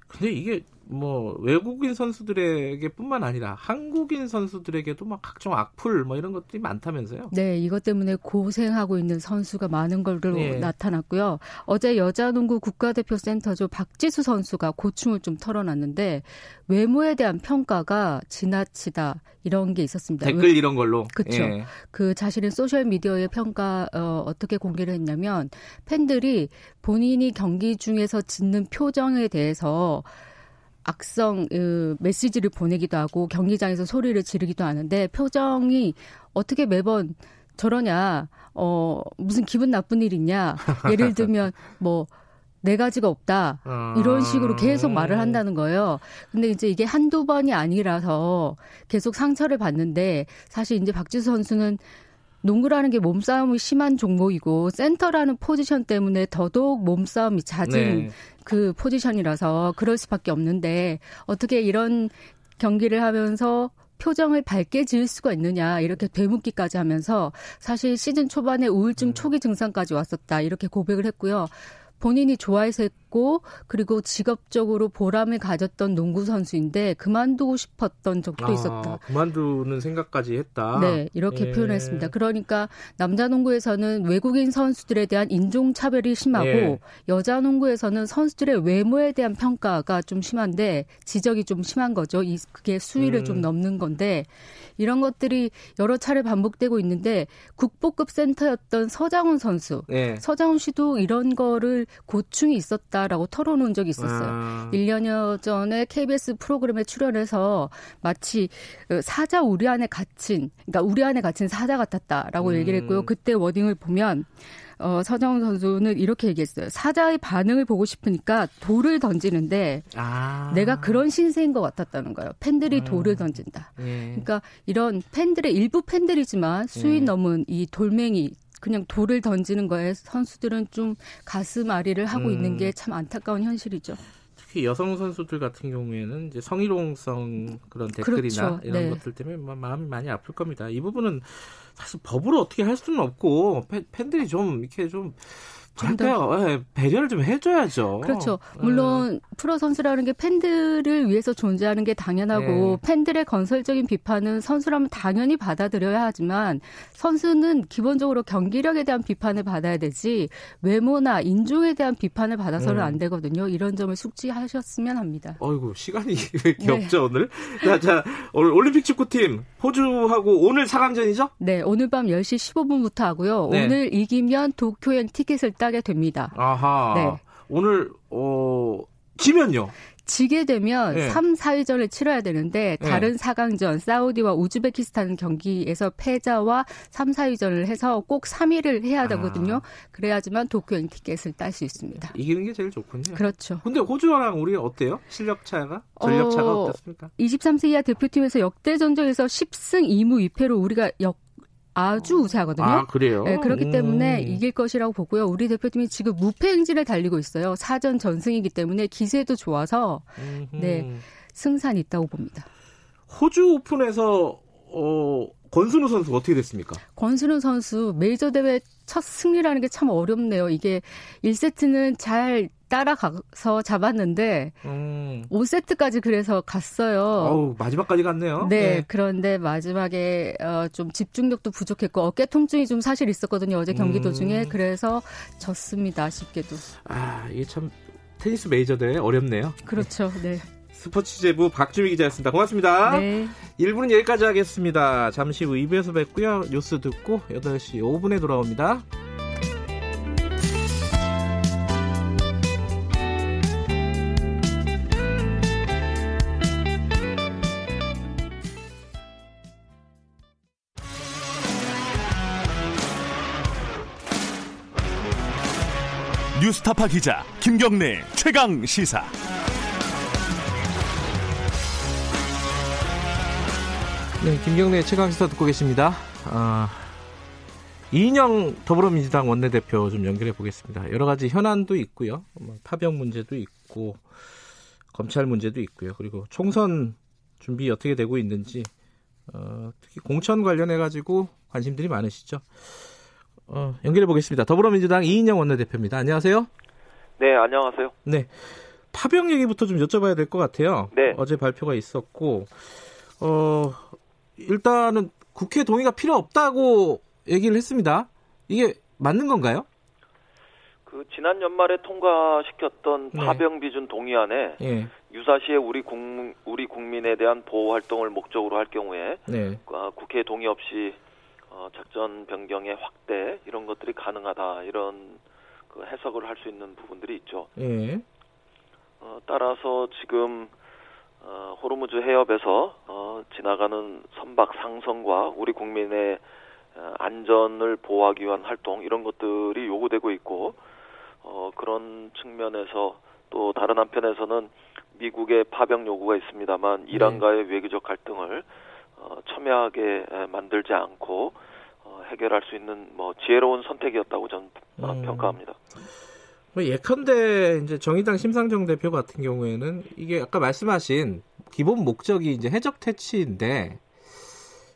근데 이게 뭐 외국인 선수들에게뿐만 아니라 한국인 선수들에게도 막 각종 악플 뭐 이런 것들이 많다면서요? 네, 이것 때문에 고생하고 있는 선수가 많은 걸로 네. 나타났고요. 어제 여자농구 국가대표 센터죠 박지수 선수가 고충을 좀 털어놨는데 외모에 대한 평가가 지나치다 이런 게 있었습니다. 댓글 이런 걸로. 그렇죠. 예. 그 자신의 소셜 미디어의 평가 어, 어떻게 공개를 했냐면 팬들이 본인이 경기 중에서 짓는 표정에 대해서 악성 그 메시지를 보내기도 하고 경기장에서 소리를 지르기도 하는데 표정이 어떻게 매번 저러냐 어 무슨 기분 나쁜 일 있냐 예를 들면 뭐 네 가지가 없다 이런 식으로 계속 말을 한다는 거예요. 근데 이제 이게 한두 번이 아니라서 계속 상처를 받는데 사실 이제 박지수 선수는 농구라는 게 몸싸움이 심한 종목이고 센터라는 포지션 때문에 더더욱 몸싸움이 잦은 네. 그 포지션이라서 그럴 수밖에 없는데 어떻게 이런 경기를 하면서 표정을 밝게 지을 수가 있느냐 이렇게 되묻기까지 하면서 사실 시즌 초반에 우울증 네. 초기 증상까지 왔었다 이렇게 고백을 했고요. 본인이 좋아해서 했고 그리고 직업적으로 보람을 가졌던 농구 선수인데 그만두고 싶었던 적도 아, 있었다. 그만두는 생각까지 했다. 네, 이렇게 예. 표현했습니다. 그러니까 남자 농구에서는 외국인 선수들에 대한 인종 차별이 심하고 예. 여자 농구에서는 선수들의 외모에 대한 평가가 좀 심한데 지적이 좀 심한 거죠. 이 그게 수위를 음. 좀 넘는 건데 이런 것들이 여러 차례 반복되고 있는데 국보급 센터였던 서장훈 선수, 예. 서장훈 씨도 이런 거를 고충이 있었다라고 털어놓은 적이 있었어요. 아. 1년여 전에 KBS 프로그램에 출연해서 마치 그 사자 우리 안에 갇힌, 그러니까 우리 안에 갇힌 사자 같았다라고 음. 얘기를 했고요. 그때 워딩을 보면 어, 서정훈 선수는 이렇게 얘기했어요. 사자의 반응을 보고 싶으니까 돌을 던지는데 아. 내가 그런 신세인 것 같았다는 거예요. 팬들이 음. 돌을 던진다. 예. 그러니까 이런 팬들의 일부 팬들이지만 수위 예. 넘은 이 돌멩이 그냥 돌을 던지는 거에 선수들은 좀 가슴 아리를 하고 음. 있는 게 참 안타까운 현실이죠. 특히 여성 선수들 같은 경우에는 이제 성희롱성 그런 댓글이나 그렇죠. 이런 네. 것들 때문에 마음이 많이 아플 겁니다. 이 부분은 사실 법으로 어떻게 할 수는 없고 팬들이 좀 이렇게 좀 그러니까 네, 배려를 좀 해줘야죠. 그렇죠. 물론 네. 프로 선수라는 게 팬들을 위해서 존재하는 게 당연하고 네. 팬들의 건설적인 비판은 선수라면 당연히 받아들여야 하지만 선수는 기본적으로 경기력에 대한 비판을 받아야 되지 외모나 인종에 대한 비판을 받아서는 네. 안 되거든요. 이런 점을 숙지하셨으면 합니다. 어이구 시간이 왜 이렇게 네. 없죠 오늘? 자, 자 오늘 올림픽 축구팀 호주하고 오늘 4강전이죠? 네, 오늘 밤 10시 15분부터 하고요. 네. 오늘 이기면 도쿄행 티켓을 따 따게 됩니다. 아하. 네. 오늘 어 지면요. 지게 되면 네. 3, 4위전을 치러야 되는데 네. 다른 네. 4강전 사우디와 우즈베키스탄 경기에서 패자와 3, 4위전을 해서 꼭 3위를 해야 되거든요. 아. 그래야지만 도쿄 행 티켓을 딸 수 있습니다. 이기는 게 제일 좋군요. 그렇죠. 근데 호주랑 우리 어때요? 실력 차가? 전력 차가 어, 어떻습니까? 23세 이하 대표팀에서 역대 전적에서 10승 2무 2패로 우리가 역 아주 우세하거든요. 아, 그래요? 네, 그렇기 때문에 음. 이길 것이라고 보고요. 우리 대표팀이 지금 무패 행진을 달리고 있어요. 사전 전승이기 때문에 기세도 좋아서 음흠. 네, 승산이 있다고 봅니다. 호주 오픈에서 어, 권순우 선수 어떻게 됐습니까? 권순우 선수 메이저 대회 첫 승리라는 게 참 어렵네요. 이게 1세트는 잘 따라가서 잡았는데 음. 5세트까지 그래서 갔어요. 어우, 마지막까지 갔네요. 네, 네. 그런데 마지막에 어, 좀 집중력도 부족했고 어깨 통증이 좀 사실 있었거든요. 어제 경기 도중에 음. 그래서 졌습니다. 아쉽게도. 아, 이게 참 테니스 메이저대 어렵네요. 그렇죠. 네. 스포츠 제부 박주미 기자였습니다. 고맙습니다. 네. 1부는 여기까지 하겠습니다. 잠시 후 2부에서 뵙고요. 뉴스 듣고 8시 5분에 돌아옵니다. 뉴스타파 기자 김경래 최강 시사. 네, 김경래 최강 시사 듣고 계십니다. 아, 이인영 더불어민주당 원내대표 좀 연결해 보겠습니다. 여러 가지 현안도 있고요, 뭐 파병 문제도 있고 검찰 문제도 있고요. 그리고 총선 준비 어떻게 되고 있는지 어, 특히 공천 관련해 가지고 관심들이 많으시죠. 어, 연결해 보겠습니다. 더불어민주당 이인영 원내대표입니다. 안녕하세요. 네, 안녕하세요. 네. 파병 얘기부터 좀 여쭤봐야 될 것 같아요. 네. 어제 발표가 있었고, 어, 일단은 국회 동의가 필요 없다고 얘기를 했습니다. 이게 맞는 건가요? 그 지난 연말에 통과시켰던 네. 파병 비준 동의안에 네. 유사시에 우리 국 우리 국민에 대한 보호 활동을 목적으로 할 경우에 네. 어, 국회 동의 없이 어, 작전 변경의 확대 이런 것들이 가능하다 이런 그 해석을 할 수 있는 부분들이 있죠. 예. 어, 따라서 지금 어, 호르무즈 해협에서 어, 지나가는 선박 상선과 우리 국민의 어, 안전을 보호하기 위한 활동 이런 것들이 요구되고 있고 어, 그런 측면에서 또 다른 한편에서는 미국의 파병 요구가 있습니다만 이란과의 네. 외교적 갈등을 어, 첨예하게 만들지 않고 어, 해결할 수 있는 뭐 지혜로운 선택이었다고 저는 어, 음. 평가합니다. 뭐 예컨대 이제 정의당 심상정 대표 같은 경우에는 이게 아까 말씀하신 기본 목적이 이제 해적 퇴치인데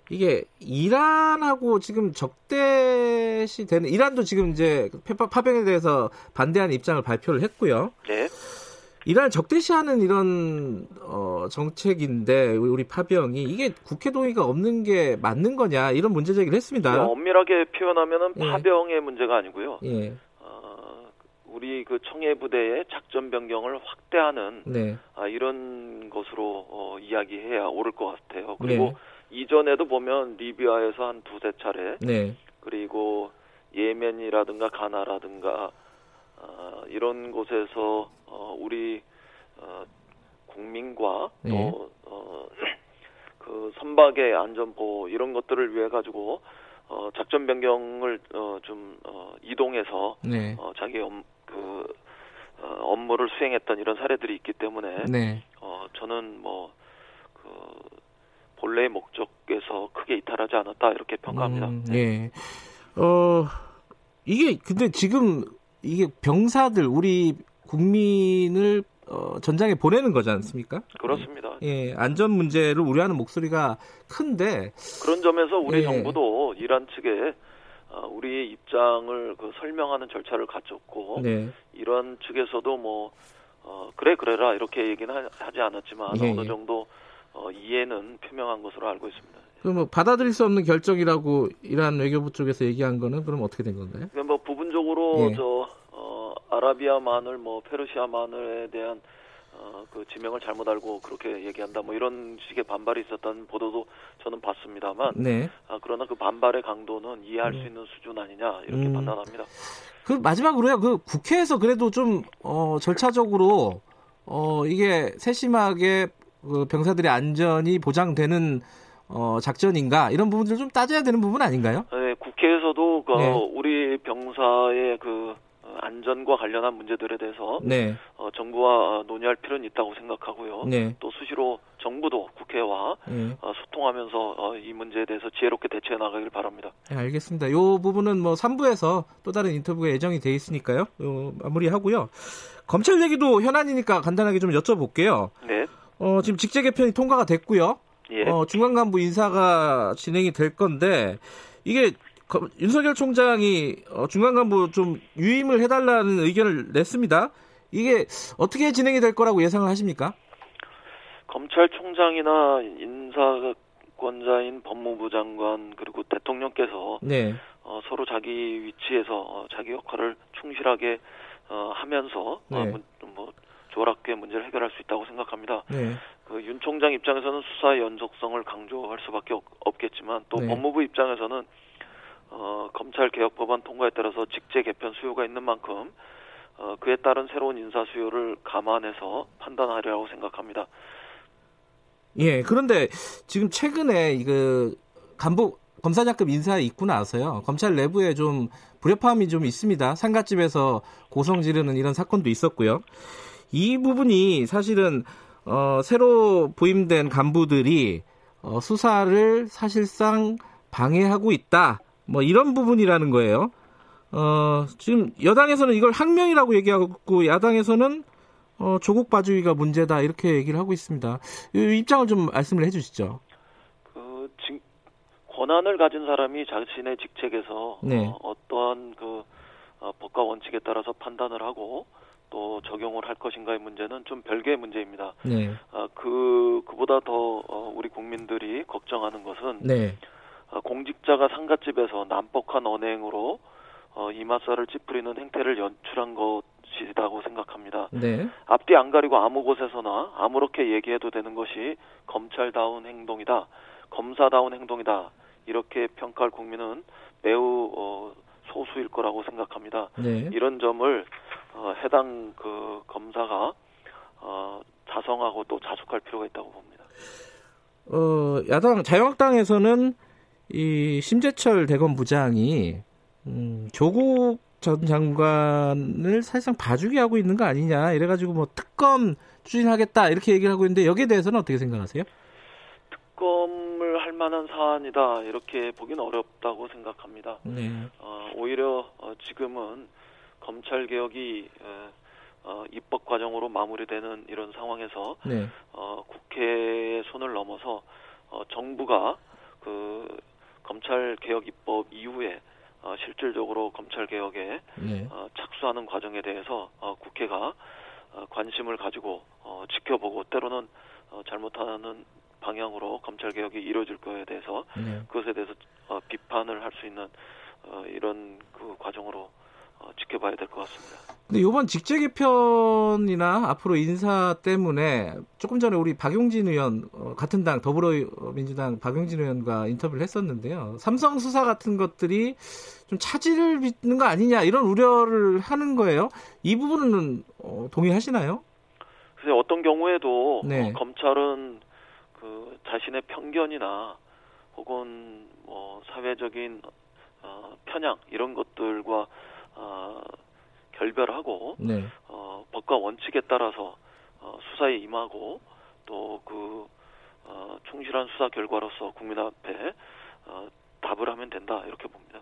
이게 이란하고 지금 적대시 되는 이란도 지금 이제 파병에 대해서 반대하는 입장을 발표를 했고요. 네. 이란을 적대시하는 이런 어, 정책인데 우리 파병이 이게 국회 동의가 없는 게 맞는 거냐 이런 문제 제기를 했습니다. 네, 엄밀하게 표현하면은 예. 파병의 문제가 아니고요. 예. 어, 우리 그 청해 부대의 작전 변경을 확대하는 네. 아, 이런 것으로 어, 이야기해야 옳을 것 같아요. 그리고 네. 이전에도 보면 리비아에서 한 두세 차례 네. 그리고 예멘이라든가 가나라든가 어, 이런 곳에서 어, 우리 어, 국민과 또 네. 어, 그 선박의 안전보호 이런 것들을 위해 가지고 어, 작전 변경을 어, 좀 어, 이동해서 네. 어, 자기 업, 그 어, 업무를 수행했던 이런 사례들이 있기 때문에 네. 어, 저는 뭐 그 본래의 목적에서 크게 이탈하지 않았다 이렇게 평가합니다. 음, 네. 어 이게 근데 지금 이게 병사들 우리 국민을 어, 전장에 보내는 거지 않습니까? 그렇습니다. 예, 안전 문제를 우려하는 목소리가 큰데 그런 점에서 우리 예. 정부도 이란 측에 어, 우리의 입장을 그 설명하는 절차를 갖췄고 네. 이런 측에서도 뭐 어, 그래 그래라 이렇게 얘기는 하, 지 않았지만 예, 어느 예. 정도 어, 이해는 표명한 것으로 알고 있습니다. 그럼 뭐 받아들일 수 없는 결정이라고 이란 외교부 쪽에서 얘기한 거는 그럼 어떻게 된 건가요? 뭐 부분적으로 예. 저 아라비아 마늘, 뭐 페르시아 마늘에 대한 어, 그 지명을 잘못 알고 그렇게 얘기한다 뭐 이런 식의 반발이 있었다는 보도도 저는 봤습니다만 네. 아, 그러나 그 반발의 강도는 이해할 네. 수 있는 수준 아니냐 이렇게 음. 판단합니다. 그 마지막으로요. 그 국회에서 그래도 좀 어, 절차적으로 어, 이게 세심하게 그 병사들의 안전이 보장되는 어, 작전인가 이런 부분들 좀 따져야 되는 부분 아닌가요? 네, 국회 그 네. 우리 병사의 그 안전과 관련한 문제들에 대해서 네. 어, 정부와 논의할 필요는 있다고 생각하고요. 네. 또 수시로 정부도 국회와 네. 어, 소통하면서 어, 이 문제에 대해서 지혜롭게 대처해 나가길 바랍니다. 네, 알겠습니다. 이 부분은 뭐 3부에서 또 다른 인터뷰가 예정이 돼 있으니까요. 어, 마무리하고요. 검찰 얘기도 현안이니까 간단하게 좀 여쭤볼게요. 네. 어, 지금 직제 개편이 통과가 됐고요. 예. 어, 중간 간부 인사가 진행이 될 건데 이게 윤석열 총장이 어, 중간 간부 좀 유임을 해달라는 의견을 냈습니다. 이게 어떻게 진행이 될 거라고 예상을 하십니까? 검찰총장이나 인사권자인 법무부 장관 그리고 대통령께서 네. 어, 서로 자기 위치에서 어, 자기 역할을 충실하게 어, 하면서 네. 어, 뭐 조락계 문제를 해결할 수 있다고 생각합니다. 네. 그윤 총장 입장에서는 수사의 연속성을 강조할 수밖에 없, 겠지만또 네. 법무부 입장에서는 어, 검찰 개혁 법안 통과에 따라서 직제 개편 수요가 있는 만큼 어, 그에 따른 새로운 인사 수요를 감안해서 판단하리라고 생각합니다. 예, 그런데 지금 최근에 그 간부 검사장급 인사 있고 나서요. 검찰 내부에 좀 불협화음이 좀 있습니다. 상가집에서 고성 지르는 이런 사건도 있었고요. 이 부분이 사실은 어, 새로 부임된 간부들이 어, 수사를 사실상 방해하고 있다. 뭐 이런 부분이라는 거예요. 어, 지금 여당에서는 이걸 항명이라고 얘기하고 야당에서는 어, 조국 봐주기가 문제다 이렇게 얘기를 하고 있습니다. 이 입장을 좀 말씀을 해주시죠. 그 지, 권한을 가진 사람이 자신의 직책에서 네. 어, 떠한 그 어, 법과 원칙에 따라서 판단을 하고 또 적용을 할 것인가의 문제는 좀 별개의 문제입니다. 네. 아, 그 그보다 더 어, 우리 국민들이 걱정하는 것은 네. 아, 공직자가 상가집에서 난폭한 언행으로 어, 이마살을 찌푸리는 행태를 연출한 것이라고 생각합니다. 네. 앞뒤 안 가리고 아무 곳에서나 아무렇게 얘기해도 되는 것이 검찰다운 행동이다, 검사다운 행동이다 이렇게 평가할 국민은 매우 어, 소수일 거라고 생각합니다. 네. 이런 점을 어, 해당 그 검사가 어, 자성하고 또 자숙할 필요가 있다고 봅니다. 어, 야당 자유한국당에서는 이 심재철 대검 부장이 음, 조국 전 장관을 사실상 봐주기 하고 있는 거 아니냐 이래가지고 뭐 특검 추진하겠다 이렇게 얘기를 하고 있는데 여기에 대해서는 어떻게 생각하세요? 특검을 할 만한 사안이다 이렇게 보기는 어렵다고 생각합니다. 네. 어, 오히려 어, 지금은 검찰 개혁이 어, 입법 과정으로 마무리되는 이런 상황에서 네. 어, 국회의 손을 넘어서 어, 정부가 그 검찰 개혁 입법 이후에 어, 실질적으로 검찰 개혁에 네. 어, 착수하는 과정에 대해서 어, 국회가 어, 관심을 가지고 어, 지켜보고 때로는 어, 잘못하는 방향으로 검찰 개혁이 이루어질 거에 대해서 네. 그것에 대해서 어, 비판을 할 수 있는 어, 이런 그 과정으로 어, 지켜봐야 될 것 같습니다. 근데 이번 직제 개편이나 앞으로 인사 때문에 조금 전에 우리 박용진 의원 어, 같은 당 더불어민주당 박용진 의원과 인터뷰를 했었는데요. 삼성 수사 같은 것들이 좀 차질을 빚는 거 아니냐 이런 우려를 하는 거예요. 이 부분은 어, 동의하시나요? 글쎄 어떤 경우에도 네. 어, 검찰은 그 자신의 편견이나 혹은 뭐 사회적인 어, 편향 이런 것들과 어, 결별하고 네. 어, 법과 원칙에 따라서 어, 수사에 임하고 또그 어, 충실한 수사 결과로서 국민 앞에 어, 답을 하면 된다 이렇게 봅니다.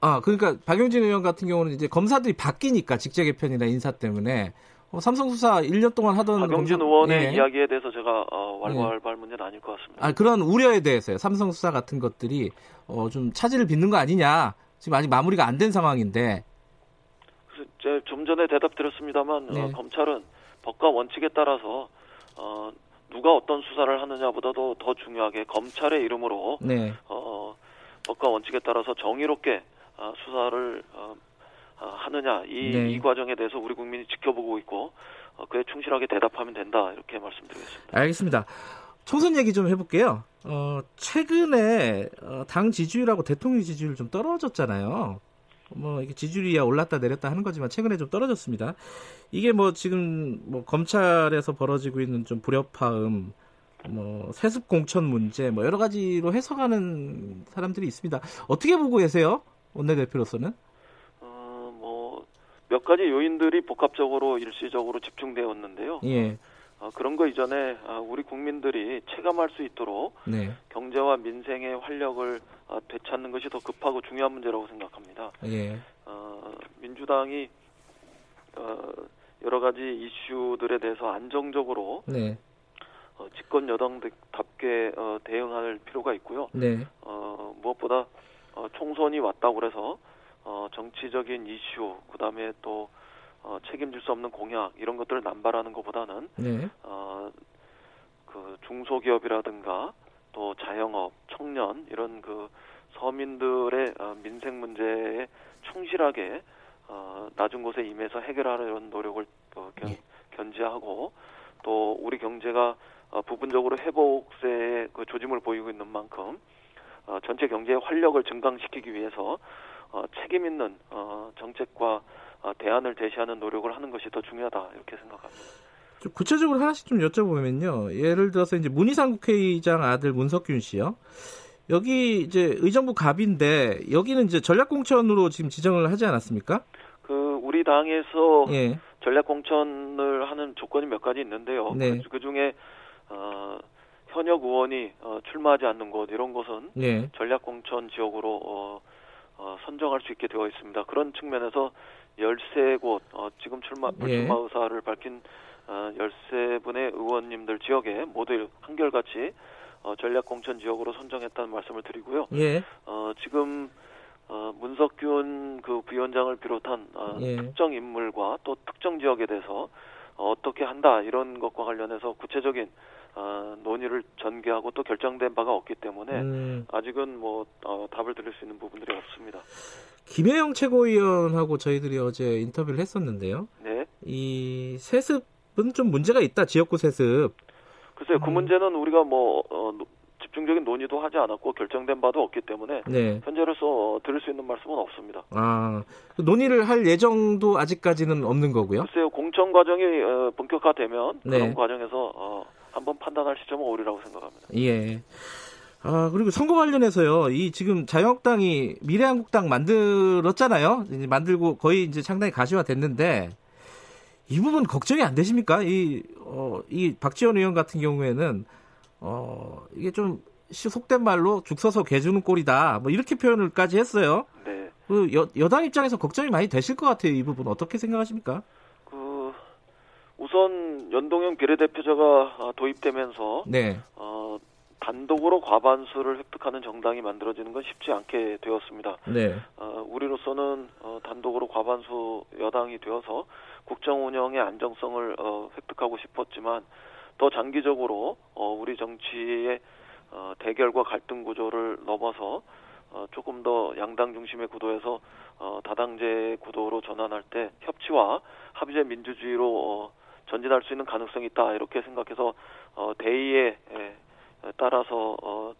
아 그러니까 박용진 의원 같은 경우는 이제 검사들이 바뀌니까 직제 개편이나 인사 때문에 어, 삼성 수사 1년 동안 하던 박용진 검사, 의원의 예. 이야기에 대해서 제가 어, 왈가왈부할 예. 문제는 아닐 것 같습니다. 아 그런 우려에 대해서요. 삼성 수사 같은 것들이 어, 좀 차질을 빚는 거 아니냐. 지금 아직 마무리가 안 된 상황인데 제가 좀 전에 대답드렸습니다만 어, 네. 어, 검찰은 법과 원칙에 따라서 어, 누가 어떤 수사를 하느냐보다도 더 중요하게 검찰의 이름으로 네. 어, 법과 원칙에 따라서 정의롭게 어, 수사를 어, 어, 하느냐 이, 네. 이 과정에 대해서 우리 국민이 지켜보고 있고 어, 그에 충실하게 대답하면 된다 이렇게 말씀드리겠습니다. 알겠습니다. 총선 얘기 좀 해볼게요. 어, 최근에 어, 당 지지율하고 대통령 지지율 좀 떨어졌잖아요. 뭐 이게 지지율이야 올랐다 내렸다 하는 거지만 최근에 좀 떨어졌습니다. 이게 뭐 지금 뭐 검찰에서 벌어지고 있는 좀 불협화음, 뭐 세습 공천 문제, 뭐 여러 가지로 해석하는 사람들이 있습니다. 어떻게 보고 계세요, 원내대표로서는? 어 뭐 몇 가지 요인들이 복합적으로 일시적으로 집중되었는데요. 예. 어, 그런 거 이전에 어, 우리 국민들이 체감할 수 있도록 네. 경제와 민생의 활력을 어, 되찾는 것이 더 급하고 중요한 문제라고 생각합니다. 예. 어, 민주당이 어, 여러 가지 이슈들에 대해서 안정적으로 네. 어, 집권 여당답게 어, 대응할 필요가 있고요. 네. 어, 무엇보다 어, 총선이 왔다고 그래서 어, 정치적인 이슈, 그 다음에 또 어, 책임질 수 없는 공약 이런 것들을 남발하는 것보다는 네. 어, 그 중소기업이라든가 또 자영업, 청년 이런 그 서민들의 어, 민생 문제에 충실하게 어, 낮은 곳에 임해서 해결하려는 노력을 어, 견, 네. 견지하고 또 우리 경제가 어, 부분적으로 회복세의 그 조짐을 보이고 있는 만큼 어, 전체 경제의 활력을 증강시키기 위해서 어, 책임 있는 어, 정책과 어, 대안을 제시하는 노력을 하는 것이 더 중요하다 이렇게 생각합니다. 좀 구체적으로 하나씩 좀 여쭤보면요. 예를 들어서 이제 문희상 국회의장 아들 문석균 씨요. 여기 이제 의정부 갑인데 여기는 이제 전략공천으로 지금 지정을 하지 않았습니까? 그 우리 당에서 예. 전략공천을 하는 조건이 몇 가지 있는데요. 네. 그, 그 중에 어, 현역 의원이 어, 출마하지 않는 곳 이런 곳은 예. 전략공천 지역으로 어, 어, 선정할 수 있게 되어 있습니다. 그런 측면에서 13곳 어, 지금 출마 예. 출마 의사를 밝힌 어, 13분의 의원님들 지역에 모두 한결같이 어, 전략공천 지역으로 선정했다는 말씀을 드리고요. 예. 어, 지금 어, 문석균 그 부위원장을 비롯한 어, 예. 특정 인물과 또 특정 지역에 대해서 어, 어떻게 한다 이런 것과 관련해서 구체적인 어, 논의를 전개하고 또 결정된 바가 없기 때문에 음. 아직은 뭐 어, 답을 드릴 수 있는 부분들이 없습니다. 김혜영 최고위원하고 저희들이 어제 인터뷰를 했었는데요. 네. 이 세습은 좀 문제가 있다. 지역구 세습. 글쎄요, 그 음. 문제는 우리가 뭐 어, 집중적인 논의도 하지 않았고 결정된 바도 없기 때문에 네. 현재로서 들을 수 있는 말씀은 없습니다. 아그 논의를 할 예정도 아직까지는 없는 거고요. 글쎄요, 공천 과정이 어, 본격화되면 네. 그런 과정에서 어, 한번 판단할 시점은 오리라고 생각합니다. 예. 아, 그리고 선거 관련해서요. 이 지금 자유한국당이 미래한국당 만들었잖아요. 이제 만들고 거의 이제 상당히 가시화 됐는데 이 부분 걱정이 안 되십니까? 이, 어, 이 박지원 의원 같은 경우에는 어, 이게 좀 속된 말로 죽 서서 개주는 꼴이다. 뭐 이렇게 표현을까지 했어요. 네. 그 여, 여당 입장에서 걱정이 많이 되실 것 같아요. 이 부분 어떻게 생각하십니까? 그 우선 연동형 비례대표제가 도입되면서 네. 어, 단독으로 과반수를 획득하는 정당이 만들어지는 건 쉽지 않게 되었습니다. 네. 어, 우리로서는 어, 단독으로 과반수 여당이 되어서 국정 운영의 안정성을 어, 획득하고 싶었지만 더 장기적으로 어, 우리 정치의 어, 대결과 갈등 구조를 넘어서 어, 조금 더 양당 중심의 구도에서 어, 다당제 구도로 전환할 때 협치와 합의제 민주주의로 어, 전진할 수 있는 가능성이 있다 이렇게 생각해서 어, 대의에 에, 따라서 어,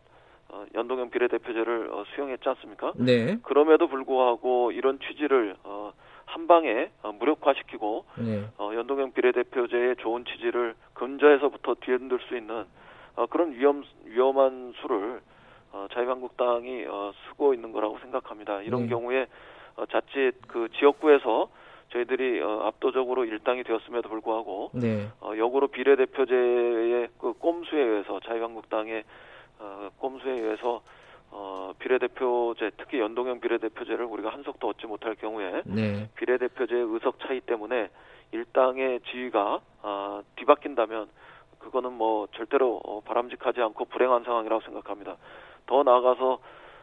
어, 연동형 비례대표제를 어, 수용했지 않습니까? 네. 그럼에도 불구하고 이런 취지를 어, 한 방에 어, 무력화시키고 네. 어, 연동형 비례대표제의 좋은 취지를 근저에서부터 뒤흔들 수 있는 어, 그런 위험 위험한 수를 어, 자유한국당이 어, 쓰고 있는 거라고 생각합니다. 이런 네. 경우에 어, 자칫 그 지역구에서 저희들이 어, 압도적으로 일당이 되었음에도 불구하고 네. 어, 역으로 비례대표제의 그 꼼수에 의해서 자유한국당의 어, 꼼수에 의해서 어, 비례대표제 특히 연동형 비례대표제를 우리가 한석도 얻지 못할 경우에 네. 비례대표제의 의석 차이 때문에 일당의 지위가 어, 뒤바뀐다면 그거는 뭐 절대로 어, 바람직하지 않고 불행한 상황이라고 생각합니다. 더 나아가서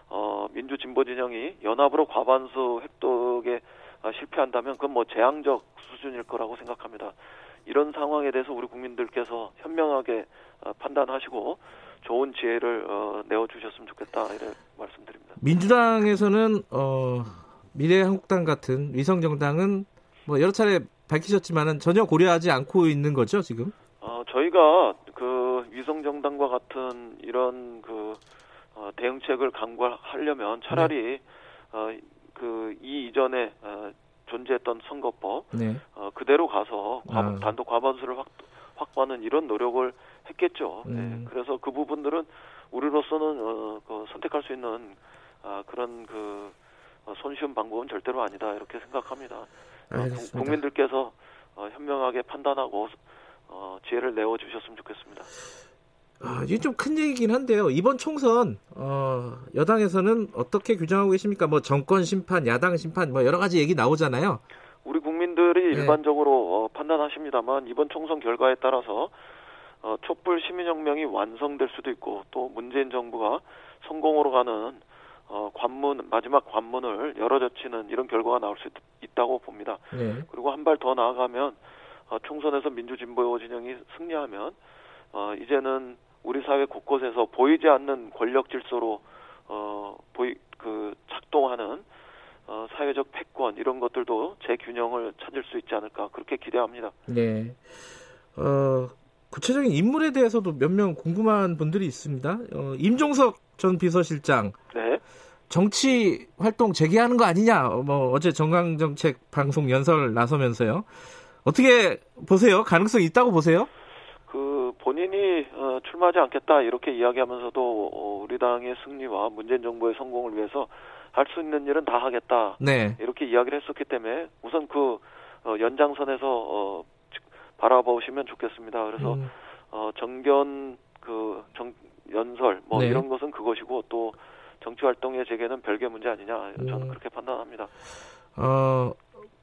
어, 민주 진보 진영이 연합으로 과반수 획득에 어, 실패한다면 그건 뭐 재앙적 수준일 거라고 생각합니다. 이런 상황에 대해서 우리 국민들께서 현명하게 어, 판단하시고 좋은 지혜를 어, 내어 주셨으면 좋겠다 이런 말씀드립니다. 민주당에서는 어, 미래한국당 같은 위성정당은 뭐 여러 차례 밝히셨지만은 전혀 고려하지 않고 있는 거죠 지금? 어, 저희가 그 위성정당과 같은 이런 그 어, 대응책을 강구하려면 차라리 네. 어, 그 이 이전에 어, 존재했던 선거법 네. 어, 그대로 가서 과, 아. 단독 과반수를 확, 확보하는 이런 노력을 했겠죠. 네. 음. 네. 그래서 그 부분들은 우리로서는 어, 그 선택할 수 있는 아, 그런 그 어, 손쉬운 방법은 절대로 아니다 이렇게 생각합니다. 어, 국민들께서 어, 현명하게 판단하고 어, 지혜를 내어 주셨으면 좋겠습니다. 아, 이게 좀 큰 얘기긴 한데요. 이번 총선 어, 여당에서는 어떻게 규정하고 계십니까? 뭐 정권 심판, 야당 심판, 뭐 여러 가지 얘기 나오잖아요. 우리 국민들이 네. 일반적으로 어, 판단하십니다만 이번 총선 결과에 따라서 어, 촛불 시민혁명이 완성될 수도 있고 또 문재인 정부가 성공으로 가는 어, 관문 마지막 관문을 열어젖히는 이런 결과가 나올 수 있, 다고 봅니다. 네. 그리고 한 발 더 나아가면 어, 총선에서 민주진보 진영이 승리하면 어, 이제는 우리 사회 곳곳에서 보이지 않는 권력 질서로 어, 보이 그 작동하는 어, 사회적 패권 이런 것들도 재균형을 찾을 수 있지 않을까 그렇게 기대합니다. 네. 어, 구체적인 인물에 대해서도 몇 명 궁금한 분들이 있습니다. 어, 임종석 전 비서실장. 네. 정치 활동 재개하는 거 아니냐. 뭐 어제 정강정책 방송 연설 나서면서요. 어떻게 보세요? 가능성 있다고 보세요? 그 본인이 어, 출마하지 않겠다 이렇게 이야기하면서도 어, 우리 당의 승리와 문재인 정부의 성공을 위해서 할 수 있는 일은 다 하겠다. 네. 이렇게 이야기를 했었기 때문에 우선 그 어, 연장선에서 어, 바라보시면 좋겠습니다. 그래서 음. 어, 정견 그 정, 연설 뭐 네. 이런 것은 그것이고 또 정치 활동의 재개는 별개 문제 아니냐 저는 음. 그렇게 판단합니다. 어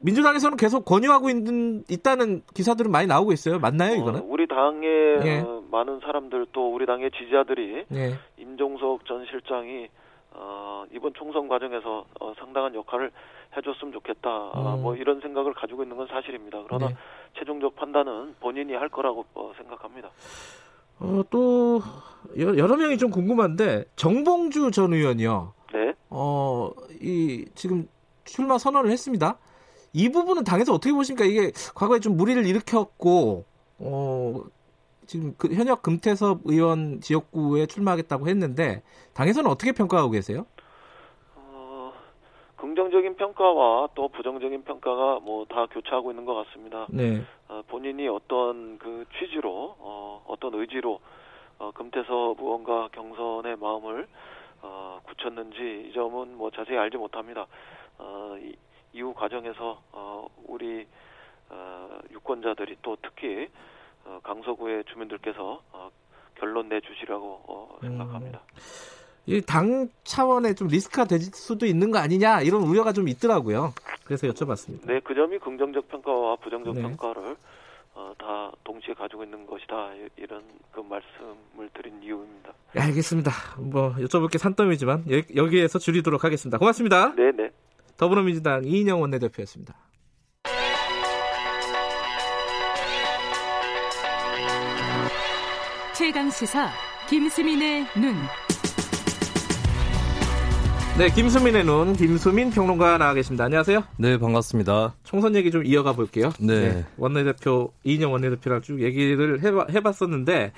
민주당에서는 계속 권유하고 있는 있다는 기사들은 많이 나오고 있어요. 맞나요, 이거는? 어, 우리 당의 예. 어, 많은 사람들 또 우리 당의 지지자들이 예. 임종석 전 실장이 어, 이번 총선 과정에서 어, 상당한 역할을 해줬으면 좋겠다. 아, 음. 뭐 이런 생각을 가지고 있는 건 사실입니다. 그러나 네. 최종적 판단은 본인이 할 거라고 어, 생각합니다. 어, 또 여러 명이 좀 궁금한데 정봉주 전 의원이요. 네. 어, 이 지금 출마 선언을 했습니다. 이 부분은 당에서 어떻게 보십니까? 이게 과거에 좀 무리를 일으켰고, 어, 지금 그 현역 금태섭 의원 지역구에 출마하겠다고 했는데, 당에서는 어떻게 평가하고 계세요? 어, 긍정적인 평가와 또 부정적인 평가가 뭐 다 교차하고 있는 것 같습니다. 네. 어, 본인이 어떤 그 취지로, 어, 어떤 의지로, 어, 금태섭 의원과 경선의 마음을, 어, 굳혔는지 이 점은 뭐 자세히 알지 못합니다. 어, 이, 이후 과정에서 어, 우리 어, 유권자들이 또 특히 어, 강서구의 주민들께서 어, 결론 내주시라고 어, 생각합니다. 음. 이당 차원에 좀 리스크가 될 수도 있는 거 아니냐 이런 우려가 좀 있더라고요. 그래서 여쭤봤습니다. 네, 그 점이 긍정적 평가와 부정적 네. 평가를 어, 다 동시에 가지고 있는 것이다 이런 그 말씀을 드린 이유입니다. 네, 알겠습니다. 뭐 여쭤볼 게 산더미지만 여기에서 줄이도록 하겠습니다. 고맙습니다. 네, 네. 더불어민주당 이인영 원내대표였습니다. 최강 시사 김수민의 눈. 네, 김수민의 눈, 김수민 평론가 나와 계십니다. 안녕하세요. 네, 반갑습니다. 총선 얘기 좀 이어가 볼게요. 네. 네 원내대표, 이인영 원내대표랑 쭉 얘기를 해봐, 해봤었는데,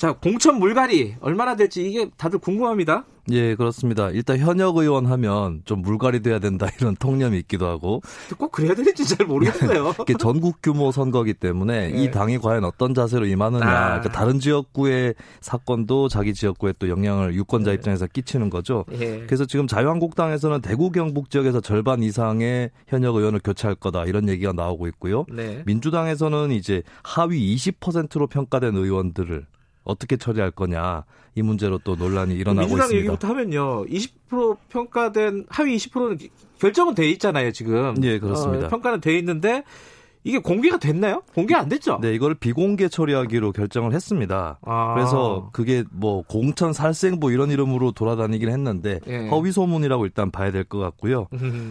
자, 공천 물갈이 얼마나 될지 이게 다들 궁금합니다. 예, 그렇습니다. 일단 현역 의원 하면 좀 물갈이 돼야 된다 이런 통념이 있기도 하고 꼭 그래야 되는지 잘 모르겠어요. 이게 전국 규모 선거기 때문에 네. 이 당이 과연 어떤 자세로 임하느냐. 아. 그러니까 다른 지역구의 사건도 자기 지역구에 또 영향을 유권자 네. 입장에서 끼치는 거죠. 네. 그래서 지금 자유한국당에서는 대구 경북 지역에서 절반 이상의 현역 의원을 교체할 거다 이런 얘기가 나오고 있고요. 네. 민주당에서는 이제 하위 20%로 평가된 의원들을 어떻게 처리할 거냐 이 문제로 또 논란이 일어나고 민주당 있습니다. 얘기부터 하면요, 20% 평가된 하위 20%는 결정은 돼 있잖아요 지금. 예, 그렇습니다. 어, 평가는 돼 있는데 이게 공개가 됐나요? 공개 안 됐죠? 네, 이걸 비공개 처리하기로 결정을 했습니다. 아. 그래서 그게 뭐 공천 살생부 이런 이름으로 돌아다니긴 했는데 예. 허위 소문이라고 일단 봐야 될 것 같고요.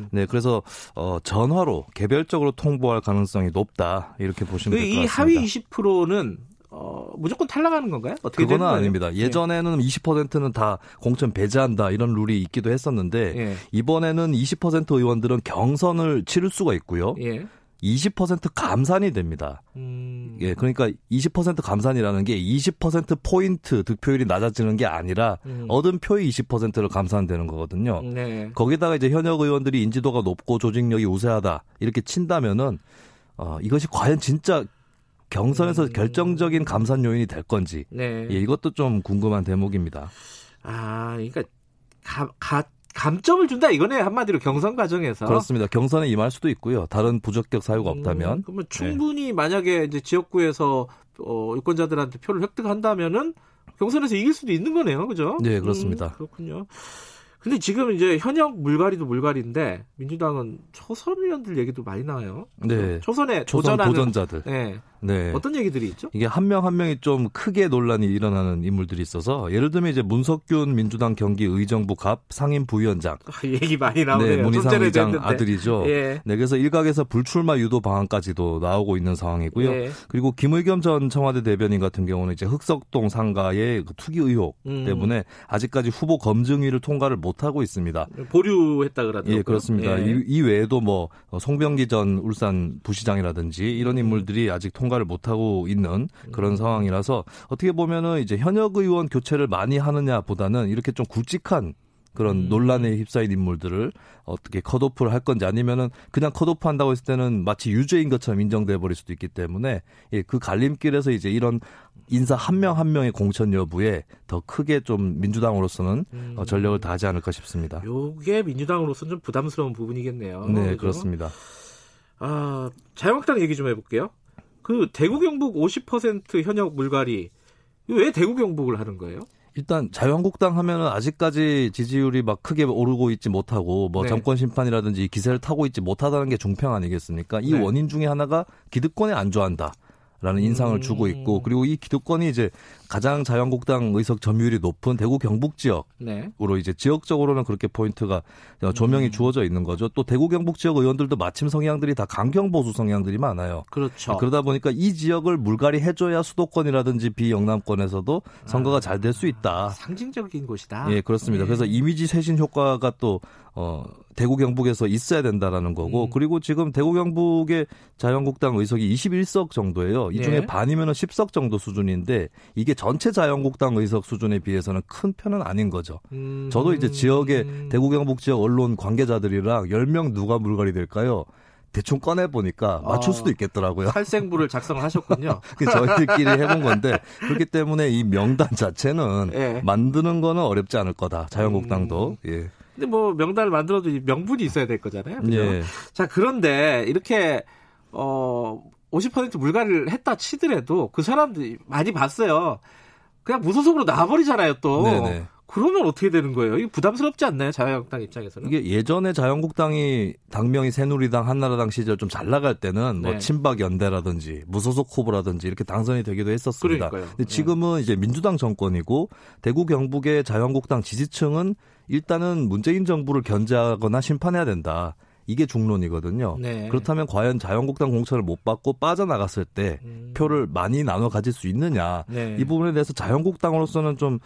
네, 그래서 어 전화로 개별적으로 통보할 가능성이 높다 이렇게 보시면 될 것 같습니다. 이 하위 20%는 어, 무조건 탈락하는 건가요? 어떻게 그거는 아닙니다. 예. 예전에는 네. 20%는 다 공천 배제한다 이런 룰이 있기도 했었는데 예. 이번에는 20% 의원들은 경선을 치를 수가 있고요. 예. 20% 감산이 됩니다. 음... 예, 그러니까 20% 감산이라는 게 20% 포인트 득표율이 낮아지는 게 아니라 음... 얻은 표의 20%를 감산되는 거거든요. 네. 거기다가 이제 현역 의원들이 인지도가 높고 조직력이 우세하다 이렇게 친다면은 어, 이것이 과연 진짜 경선에서 음. 결정적인 감산 요인이 될 건지 네. 예, 이것도 좀 궁금한 대목입니다. 아, 그러니까 가, 가, 감점을 준다 이거네 한마디로 경선 과정에서 그렇습니다. 경선에 임할 수도 있고요. 다른 부적격 사유가 음, 없다면 음, 그러면 충분히 네. 만약에 이제 지역구에서 어, 유권자들한테 표를 획득한다면은 경선에서 이길 수도 있는 거네요, 그죠? 네, 그렇습니다. 음, 그렇군요. 근데 지금 이제 현역 물갈이도 물갈이인데 민주당은 초선 의원들 얘기도 많이 나와요. 네. 초선에 초선 도전하는 도전자들. 네. 네. 어떤 얘기들이 있죠? 이게 한 명 한 명이 좀 크게 논란이 일어나는 인물들이 있어서 예를 들면 이제 문석균 민주당 경기 의정부 갑 상임 부위원장. 아, 얘기 많이 나오네요. 네, 문희상 의장 아들이죠. 예. 네, 그래서 일각에서 불출마 유도 방안까지도 나오고 있는 상황이고요. 예. 그리고 김의겸 전 청와대 대변인 같은 경우는 이제 흑석동 상가의 그 투기 의혹 음. 때문에 아직까지 후보 검증위를 통과를 못 하고 있습니다. 보류했다 그러더라고요. 예, 그렇습니다. 예. 이, 이, 외에도 뭐 송병기 전 울산 부시장이라든지 이런 음. 인물들이 아직 통 과를 못 하고 있는 그런 음. 상황이라서 어떻게 보면은 이제 현역 의원 교체를 많이 하느냐 보다는 이렇게 좀 굵직한 그런 음. 논란에 휩싸인 인물들을 어떻게 컷오프를 할 건지 아니면은 그냥 컷오프 한다고 했을 때는 마치 유죄인 것처럼 인정돼 버릴 수도 있기 때문에 예, 그 갈림길에서 이제 이런 인사 한 명한 한 명의 공천 여부에 더 크게 좀 민주당으로서는 음. 어, 전력을 다하지 않을까 싶습니다. 요게 민주당으로서는 좀 부담스러운 부분이겠네요. 네, 그렇죠? 그렇습니다. 아, 자유한국당 얘기 좀 해볼게요. 그 대구 경북 50% 현역 물갈이 왜 대구 경북을 하는 거예요? 일단 자유한국당 하면은 아직까지 지지율이 막 크게 오르고 있지 못하고 뭐 네. 정권 심판이라든지 기세를 타고 있지 못하다는 게 종평 아니겠습니까? 이 네. 원인 중에 하나가 기득권에 안좋아한다 라는 인상을 음. 주고 있고 그리고 이 기득권이 이제 가장 자유한국당 의석 점유율이 높은 대구 경북 지역으로 네. 이제 지역적으로는 그렇게 포인트가 조명이 음. 주어져 있는 거죠. 또 대구 경북 지역 의원들도 마침 성향들이 다 강경 보수 성향들이 많아요. 그렇죠. 그러다 보니까 이 지역을 물갈이 해줘야 수도권이라든지 비영남권에서도 선거가 아. 잘될 수 있다. 상징적인 곳이다. 예, 그렇습니다. 네. 그래서 이미지 쇄신 효과가 또 어, 대구 경북에서 있어야 된다라는 거고 음. 그리고 지금 대구 경북의 자유한국당 의석이 21석 정도예요. 이 중에 네. 반이면은 10석 정도 수준인데 이게 전체 자유한국당 의석 수준에 비해서는 큰 편은 아닌 거죠. 음. 저도 이제 지역의 대구 경북 지역 언론 관계자들이랑 10명 누가 물갈이 될까요? 대충 꺼내 보니까 맞출 아, 수도 있겠더라고요. 탈생부를 작성을 하셨군요. 저희들끼리 해본 건데 그렇기 때문에 이 명단 자체는 예. 만드는 거는 어렵지 않을 거다. 자유한국당도. 음. 예. 근데 뭐 명단을 만들어도 명분이 있어야 될 거잖아요. 그죠? 예. 자, 그런데 이렇게 어 50% 물갈이를 했다 치더라도 그 사람들이 많이 봤어요. 그냥 무소속으로 나와버리잖아요, 또. 네네. 그러면 어떻게 되는 거예요? 이게 부담스럽지 않나요? 자유한국당 입장에서는? 이게 예전에 자유한국당이 당명이 새누리당, 한나라당 시절 좀 잘 나갈 때는 뭐 네. 친박 연대라든지 무소속 후보라든지 이렇게 당선이 되기도 했었습니다. 그러니까요. 근데 지금은 네. 이제 민주당 정권이고 대구 경북의 자유한국당 지지층은 일단은 문재인 정부를 견제하거나 심판해야 된다. 이게 중론이거든요. 네. 그렇다면 과연 자유한국당 공천을 못 받고 빠져나갔을 때 음. 표를 많이 나눠 가질 수 있느냐 네. 이 부분에 대해서 자유한국당으로서는 좀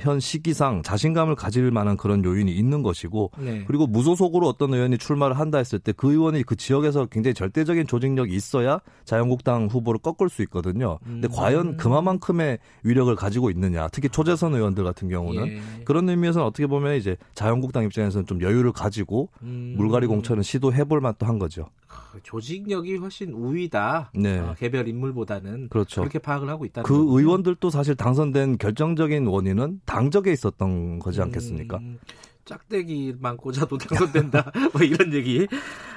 현 어, 시기상 자신감을 가질 만한 그런 요인이 있는 것이고 네. 그리고 무소속으로 어떤 의원이 출마를 한다 했을 때 그 의원이 그 지역에서 굉장히 절대적인 조직력이 있어야 자유한국당 후보를 꺾을 수 있거든요. 근데 음. 과연 그만큼의 위력을 가지고 있느냐 특히 초재선 의원들 같은 경우는 예. 그런 의미에서는 어떻게 보면 이제 자유한국당 입장에서는 좀 여유를 가지고 음. 물갈이 공천은 시도해볼 만도 한 거죠. 그 조직력이 훨씬 우위다. 네. 어, 개별 인물보다는 그렇죠. 그렇게 파악을 하고 있다는 그 거군요. 의원들도 사실 당선된 결정적인 원인은 당적에 있었던 거지 않겠습니까? 음, 짝대기만 꽂아도 당선된다. 뭐 이런 얘기.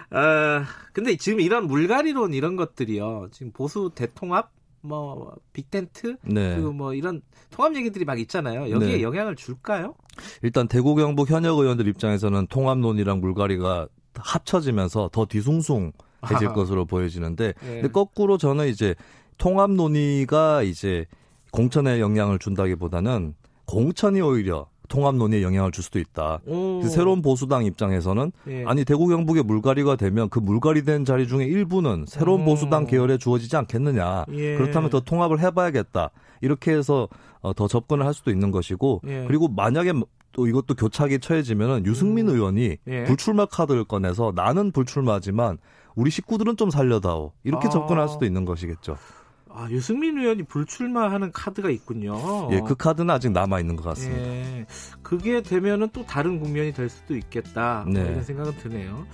아, 근데 지금 이런 물갈이론 이런 것들이요. 지금 보수 대통합 뭐 빅텐트 네. 그리고 뭐 이런 통합 얘기들이 막 있잖아요. 여기에 네. 영향을 줄까요? 일단 대구 경북 현역 의원들 입장에서는 통합론이랑 물갈이가 합쳐지면서 더 뒤숭숭해질 아. 것으로 보여지는데 네. 근데 거꾸로 저는 이제 통합 논의가 이제 공천에 영향을 준다기보다는 공천이 오히려 통합 논의에 영향을 줄 수도 있다. 그 새로운 보수당 입장에서는 예. 아니 대구 경북의 물갈이가 되면 그 물갈이된 자리 중에 일부는 새로운 오. 보수당 계열에 주어지지 않겠느냐. 예. 그렇다면 더 통합을 해봐야겠다. 이렇게 해서 어, 더 접근을 할 수도 있는 것이고 예. 그리고 만약에 또 이것도 교착이 처해지면은 유승민 음. 의원이 예. 불출마 카드를 꺼내서 나는 불출마지만 우리 식구들은 좀 살려다오 이렇게 아. 접근할 수도 있는 것이겠죠. 아, 유승민 의원이 불출마하는 카드가 있군요. 예, 그 카드는 아직 남아 있는 것 같습니다. 예, 그게 되면은 또 다른 국면이 될 수도 있겠다. 뭐 네. 이런 생각은 드네요.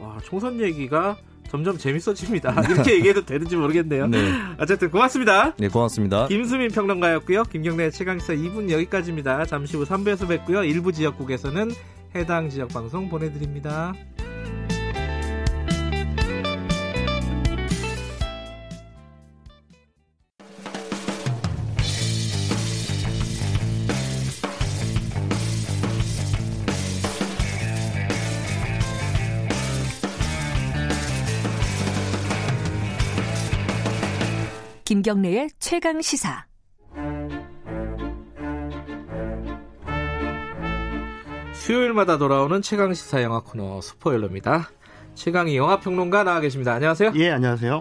와, 총선 얘기가 점점 재밌어집니다. 이렇게 얘기해도 되는지 모르겠네요. 네. 어쨌든 고맙습니다. 네, 고맙습니다. 김수민 평론가였고요. 김경래 최강사 2분 여기까지입니다. 잠시 후 3부에서 뵙고요. 일부 지역국에서는 해당 지역 방송 보내드립니다. 김경래의 최강 시사. 수요일마다 돌아오는 최강 시사 영화 코너 스포일러입니다. 최강희 영화 평론가 나와 계십니다. 안녕하세요. 예, 안녕하세요.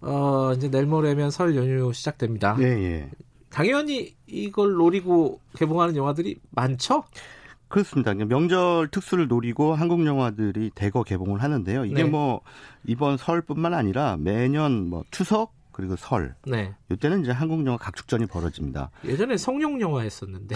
어, 이제 내일 모레면 설 연휴 시작됩니다. 예, 예. 당연히 이걸 노리고 개봉하는 영화들이 많죠? 그렇습니다. 명절 특수를 노리고 한국 영화들이 대거 개봉을 하는데요. 이게 네. 뭐 이번 설뿐만 아니라 매년 뭐 추석 그리고 설. 네. 이때는 이제 한국 영화 각축전이 벌어집니다. 예전에 성룡 영화 했었는데.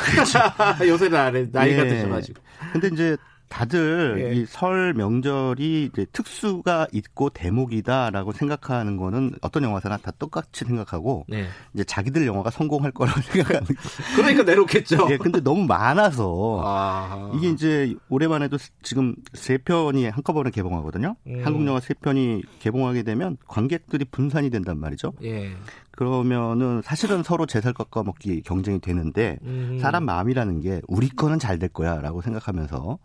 요새는 나이가 예. 드셔가지고. 근데 이제 다들 예. 이설 명절이 이제 특수가 있고 대목이다라고 생각하는 거는 어떤 영화사나 다 똑같이 생각하고 네. 이제 자기들 영화가 성공할 거라고 생각하는 그러니까 내놓겠죠. 예, 근데 너무 많아서 아... 이게 이제 올해만 해도 지금 세 편이 한꺼번에 개봉하거든요. 음. 한국 영화 세 편이 개봉하게 되면 관객들이 분산이 된단 말이죠. 예. 그러면은 사실은 서로 제살 깎아 먹기 경쟁이 되는데 음. 사람 마음이라는 게 우리 거는 잘 될 거야라고 생각하면서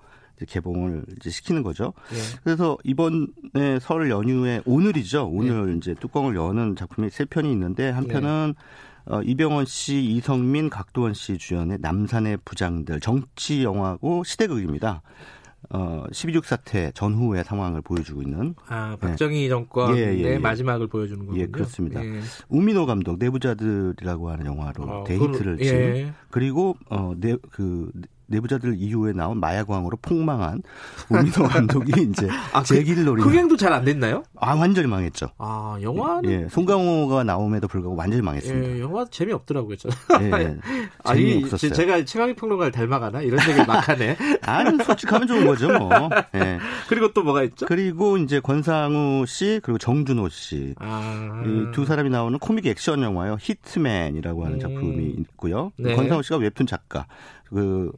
개봉을 이제 시키는 거죠. 네. 그래서 이번에 설 연휴에 오늘이죠. 오늘 네. 이제 뚜껑을 여는 작품이 세 편이 있는데 한 네. 편은 어, 이병헌 씨, 이성민, 각도원 씨 주연의 남산의 부장들 정치 영화고 시대극입니다. 어, 12.6 사태 전후의 상황을 보여주고 있는. 아, 박정희 네. 정권의 예, 예, 예. 마지막을 보여주는 거군요. 예, 그렇습니다. 예. 우민호 감독 내부자들이라고 하는 영화로 어, 데이트를 그, 친 그리고 어, 네, 그 내부자들 이후에 나온 마야광으로 폭망한 우민호 감독이 이제 아, 제기를 노리는. 흥행도 잘 안 됐나요? 아 완전히 망했죠. 아 영화는 예, 송강호가 나옴에도 불구하고 완전히 망했습니다. 예, 영화 재미 없더라고요. 저는. 예, 아니 없었어요. 제가 최강희 평론가를 닮아가나 이런 얘기 막 하네. 아니 솔직하면 좋은 거죠 뭐. 예. 그리고 또 뭐가 있죠? 그리고 이제 권상우 씨 그리고 정준호 씨. 아... 이두 사람이 나오는 코믹 액션 영화요. 히트맨이라고 하는 음... 작품이 있고요. 네. 권상우 씨가 웹툰 작가. 그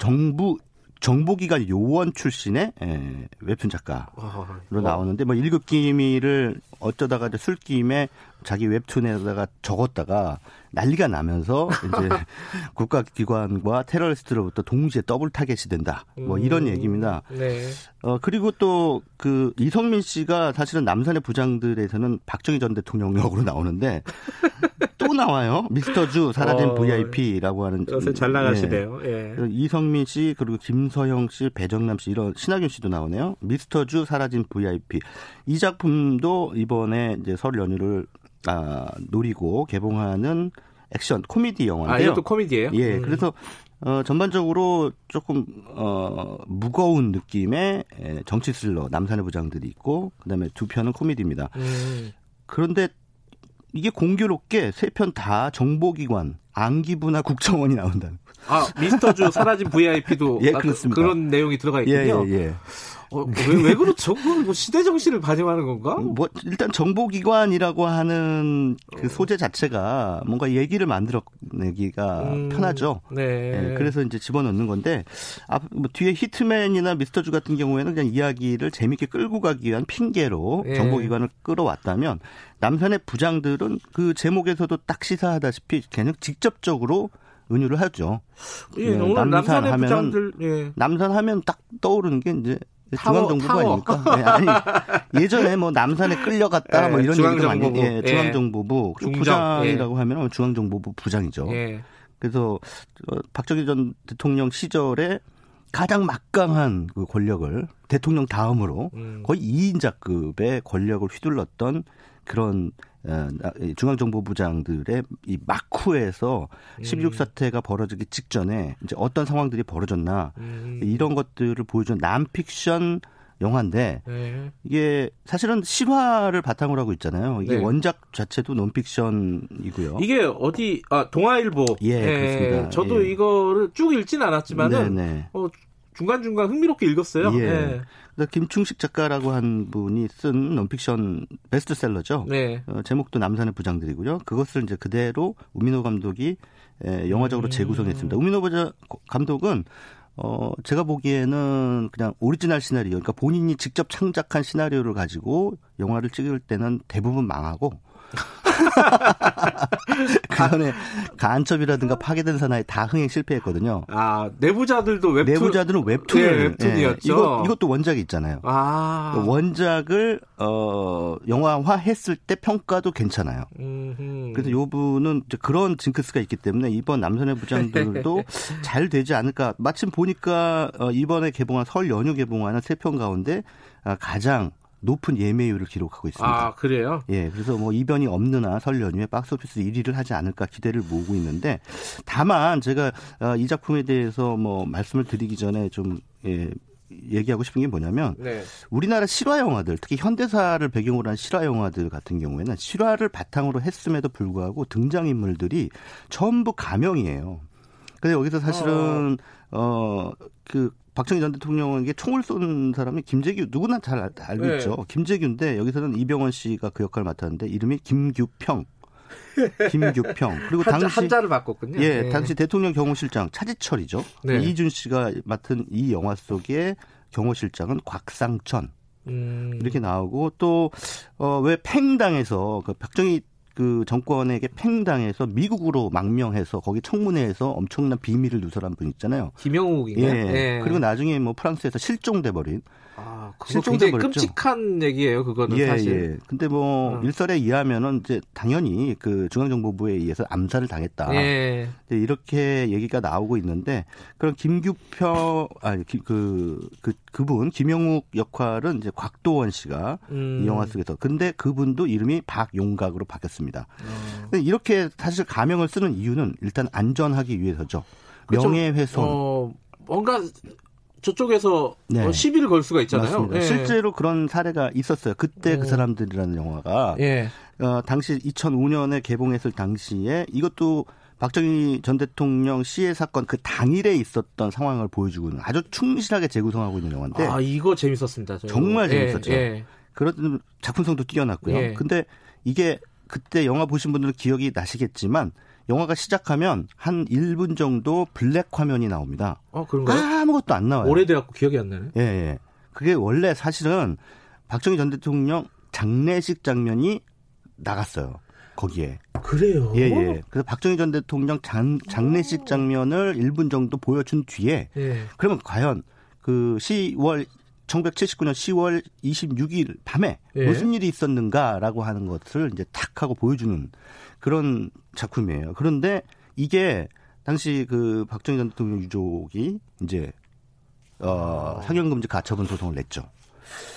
정부 정보기관 요원 출신의 예, 웹툰 작가로 아, 나오는데 뭐 1급 기미를 어쩌다가 술김에 자기 웹툰에다가 적었다가 난리가 나면서 이제 국가기관과 테러리스트로부터 동시에 더블 타겟이 된다. 뭐 이런 음, 얘기입니다. 네. 어 그리고 또 그 이성민 씨가 사실은 남산의 부장들에서는 박정희 전 대통령 역으로 나오는데 또 나와요. 미스터 주 사라진 어, VIP라고 하는 요새 잘 나가시네요. 예. 예. 이성민 씨 그리고 김서형 씨, 배정남 씨 이런 신하균 씨도 나오네요. 미스터 주 사라진 VIP 이 작품도 이번에 이제 설 연휴를 아, 노리고 개봉하는 액션 코미디 영화인데요. 아, 이것도 코미디예요? 예. 음. 그래서 어, 전반적으로 조금 어, 무거운 느낌의 정치 스릴러 남산의 부장들이 있고 그다음에 두 편은 코미디입니다. 음. 그런데 이게 공교롭게 세 편 다 정보기관 안기부나 국정원이 나온다는. 아 미스터 주 사라진 VIP도 예, 그렇습니다. 그런 내용이 들어가 있군요. 예, 예, 예. 어, 왜, 왜 그렇죠? 뭐 시대 정신을 반영하는 건가? 뭐 일단 정보기관이라고 하는 그 어. 소재 자체가 뭔가 얘기를 만들어내기가 음, 편하죠. 네. 네. 그래서 이제 집어넣는 건데 앞, 뭐 뒤에 히트맨이나 미스터주 같은 경우에는 그냥 이야기를 재밌게 끌고 가기 위한 핑계로 네. 정보기관을 끌어왔다면 남산의 부장들은 그 제목에서도 딱 시사하다시피 그냥 직접적으로 은유를 하죠. 예, 예 남산 부장들, 예. 남산 하면 딱 떠오르는 게 이제 중앙정보부 아닙니까? 네, 아니 예전에 뭐 남산에 끌려갔다 네, 뭐 이런 얘기도 많이 예, 예, 중앙정보부 예. 부장이라고 예. 하면 중앙정보부 부장이죠. 예. 그래서 어, 박정희 전 대통령 시절에 가장 막강한 그 권력을 대통령 다음으로 음. 거의 2인자급의 권력을 휘둘렀던 그런 어, 중앙정보부장들의 이 막후에서 음. 16 사태가 벌어지기 직전에 이제 어떤 상황들이 벌어졌나 음. 이런 것들을 보여준 남픽션 영화인데 네. 이게 사실은 실화를 바탕으로 하고 있잖아요. 이게 네. 원작 자체도 논픽션이고요. 이게 어디 아 동아일보 예 네. 그렇습니다. 저도 예. 이거를 쭉 읽지는 않았지만은 네, 네. 어, 중간 중간 흥미롭게 읽었어요. 예. 네. 김충식 작가라고 한 분이 쓴 논픽션 베스트셀러죠. 네. 어, 제목도 남산의 부장들이고요. 그것을 이제 그대로 우민호 감독이 에, 영화적으로 음. 재구성했습니다. 우민호 감독은 어, 제가 보기에는 그냥 오리지널 시나리오, 그러니까 본인이 직접 창작한 시나리오를 가지고 영화를 찍을 때는 대부분 망하고 그 전에 간첩이라든가 파괴된 사나이 다 흥행 실패했거든요. 아 내부자들도 웹툰 내부자들은 웹툰 네, 웹툰이었죠. 예, 이거 이것도 원작이 있잖아요. 아 원작을 어 영화화했을 때 평가도 괜찮아요. 음흠. 그래서 요 분은 그런 징크스가 있기 때문에 이번 남선의 부장들도 잘 되지 않을까. 마침 보니까 어, 이번에 개봉한 설 연휴 개봉하는 세 편 가운데 아, 가장 높은 예매율을 기록하고 있습니다. 아, 그래요? 예, 그래서 뭐 이변이 없는 한 설 연휴에 박스오피스 1위를 하지 않을까 기대를 모으고 있는데 다만 제가 어, 이 작품에 대해서 뭐 말씀을 드리기 전에 좀 예, 얘기하고 싶은 게 뭐냐면 네. 우리나라 실화 영화들 특히 현대사를 배경으로 한 실화 영화들 같은 경우에는 실화를 바탕으로 했음에도 불구하고 등장 인물들이 전부 가명이에요. 근데 여기서 사실은 어 그 박정희 전 대통령에게 총을 쏜 사람이 김재규 누구나 잘 알고 네. 있죠. 김재규인데 여기서는 이병헌 씨가 그 역할을 맡았는데 이름이 김규평. 김규평 그리고 한자, 당시 한자를 바꿨군요. 예, 네. 당시 대통령 경호실장 차지철이죠. 네. 이준 씨가 맡은 이 영화 속의 경호실장은 곽상천 음. 이렇게 나오고 또어왜 팽당에서 그 박정희 그 정권에게 팽당해서 미국으로 망명해서 거기 청문회에서 엄청난 비밀을 누설한 분 있잖아요. 김영욱인가요? 예. 예. 그리고 나중에 뭐 프랑스에서 실종돼 버린 아, 그거 굉장히 끔찍한 얘기예요, 그거는 예, 사실. 예. 근데 뭐 어. 일설에 의하면은 이제 당연히 그 중앙정보부에 의해서 암살을 당했다. 예. 이렇게 얘기가 나오고 있는데 그런 김규표 아니 그그 그, 그분 김영욱 역할은 이제 곽도원 씨가 음. 이 영화 속에서 근데 그분도 이름이 박용각으로 바뀌었습니다. 어. 이렇게 사실 가명을 쓰는 이유는 일단 안전하기 위해서죠. 명예훼손. 어, 뭔가 저쪽에서 네. 어, 시비를 걸 수가 있잖아요. 예. 실제로 그런 사례가 있었어요. 그때 그 음. 그 사람들이라는 영화가 예. 어, 당시 2005년에 개봉했을 당시에 이것도 박정희 전 대통령 시해 사건 그 당일에 있었던 상황을 보여주고 있는 아주 충실하게 재구성하고 있는 영화인데. 아 이거 재밌었습니다. 저는. 정말 예, 재밌었죠. 예. 그런 작품성도 뛰어났고요. 예. 근데 이게 그때 영화 보신 분들은 기억이 나시겠지만 영화가 시작하면 한 1분 정도 블랙 화면이 나옵니다. 어, 그런가요? 아무것도 안 나와요. 오래돼갖고 기억이 안 나네. 예, 예. 그게 원래 사실은 박정희 전 대통령 장례식 장면이 나갔어요. 거기에. 그래요? 예, 예. 그래서 박정희 전 대통령 장, 장례식 장면을 1분 정도 보여준 뒤에 예. 그러면 과연 그 10월 1979년 10월 26일 밤에 예. 무슨 일이 있었는가라고 하는 것을 이제 탁 하고 보여주는 그런 작품이에요. 그런데 이게 당시 그 박정희 전 대통령 유족이 이제 어 아. 상영금지 가처분 소송을 냈죠.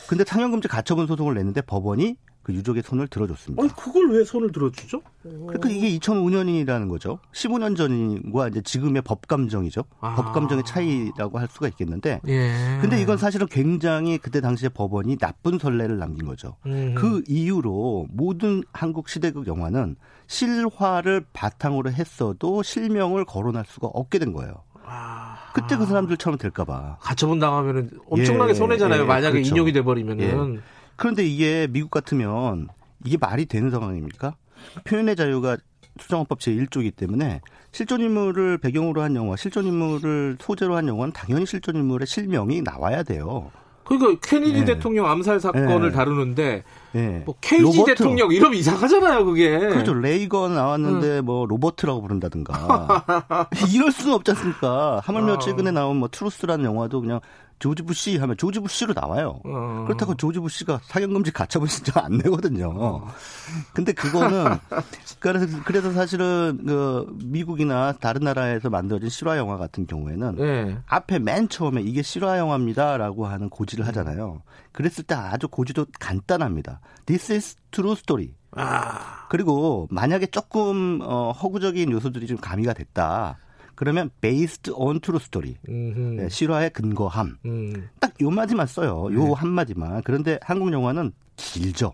근데 상영금지 가처분 소송을 냈는데 법원이 그 유족의 손을 들어줬습니다. 아니, 그걸 왜 손을 들어주죠? 그러니까 이게 2005년이라는 거죠. 15년 전과 이제 지금의 법 감정이죠. 아. 법 감정의 차이라고 할 수가 있겠는데. 예. 근데 이건 사실은 굉장히 그때 당시에 법원이 나쁜 선례를 남긴 거죠. 음. 그 이유로 모든 한국 시대극 영화는 실화를 바탕으로 했어도 실명을 거론할 수가 없게 된 거예요. 아. 그때 그 사람들처럼 될까봐. 가처분 당하면은 엄청나게 예, 손해잖아요. 예, 만약에 그렇죠. 인용이 돼버리면은. 예. 그런데 이게 미국 같으면 이게 말이 되는 상황입니까? 표현의 자유가 수정헌법 제1조이기 때문에 실존 인물을 배경으로 한 영화, 실존 인물을 소재로 한 영화는 당연히 실존 인물의 실명이 나와야 돼요. 그러니까 케네디 네. 대통령 암살 사건을 네. 다루는데 네. 뭐 케이지 로버트. 대통령 이름 이상하잖아요, 그게. 그렇죠. 레이건 나왔는데 음. 뭐 로버트라고 부른다든가. 이럴 수는 없지 않습니까? 하물며 어. 최근에 나온 뭐 트루스라는 영화도 그냥 조지 부시 하면 조지 부시로 나와요. 어. 그렇다고 조지 부시가 사형금지 가처분 신청 안 내거든요. 어. 근데 그거는 그래서 그래서 사실은 그 미국이나 다른 나라에서 만들어진 실화 영화 같은 경우에는 네. 앞에 맨 처음에 이게 실화 영화입니다라고 하는 고지를 하잖아요. 그랬을 때 아주 고지도 간단합니다. This is true story. 아. 그리고 만약에 조금 어, 허구적인 요소들이 좀 가미가 됐다. 그러면 based on true story. 네, 실화에 근거함. 음. 딱요 마디만 써요. 요 네. 한마디만. 그런데 한국 영화는 길죠.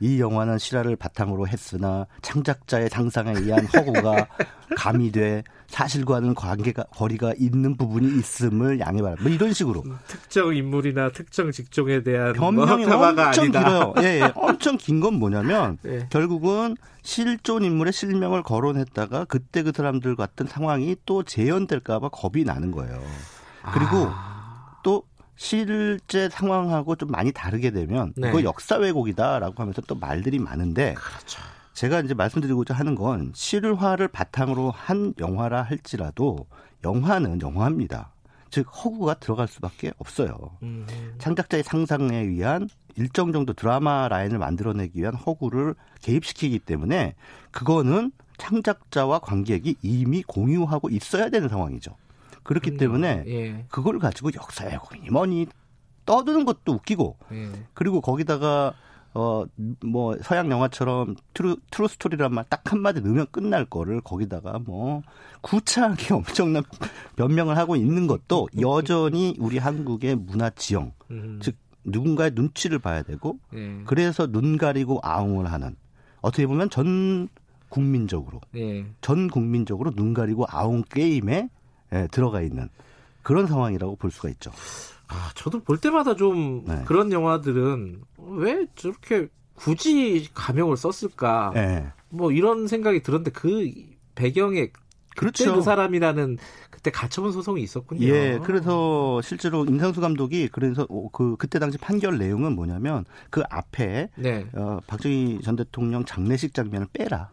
이 영화는 실화를 바탕으로 했으나 창작자의 상상에 의한 허구가 가미돼 사실과는 관계가 거리가 있는 부분이 있음을 양해 바랍니다. 뭐 이런 식으로 특정 인물이나 특정 직종에 대한 변명이 뭐 엄청 아니다. 길어요. 예, 예. 엄청 긴 건 뭐냐면 예. 결국은 실존 인물의 실명을 거론했다가 그때 그 사람들 같은 상황이 또 재현될까봐 겁이 나는 거예요. 그리고 아... 또 실제 상황하고 좀 많이 다르게 되면 네. 그거 역사 왜곡이다라고 하면서 또 말들이 많은데 그렇죠. 제가 이제 말씀드리고자 하는 건 실화를 바탕으로 한 영화라 할지라도 영화는 영화입니다. 즉 허구가 들어갈 수밖에 없어요. 음. 창작자의 상상에 의한 일정 정도 드라마 라인을 만들어내기 위한 허구를 개입시키기 때문에 그거는 창작자와 관객이 이미 공유하고 있어야 되는 상황이죠. 그렇기 그럼요. 때문에 예. 그걸 가지고 역사의 고증이 뭐니 떠드는 것도 웃기고 예. 그리고 거기다가 어, 뭐, 서양 영화처럼 true, true story란 말 딱 한마디 넣으면 끝날 거를 거기다가 뭐, 구차하게 엄청난 변명을 하고 있는 것도 여전히 우리 한국의 문화 지형, 음. 즉, 누군가의 눈치를 봐야 되고, 예. 그래서 눈 가리고 아웅을 하는, 어떻게 보면 전 국민적으로, 예. 전 국민적으로 눈 가리고 아웅 게임에 예, 들어가 있는 그런 상황이라고 볼 수가 있죠. 아, 저도 볼 때마다 좀 네. 그런 영화들은 왜 저렇게 굳이 가명을 썼을까? 네. 뭐 이런 생각이 들었는데 그 배경에 그렇죠. 그 사람이라는 그때 가처분 소송이 있었군요. 예, 그래서 실제로 임상수 감독이 그래서 그 그때 당시 판결 내용은 뭐냐면 그 앞에 네. 어, 박정희 전 대통령 장례식 장면을 빼라.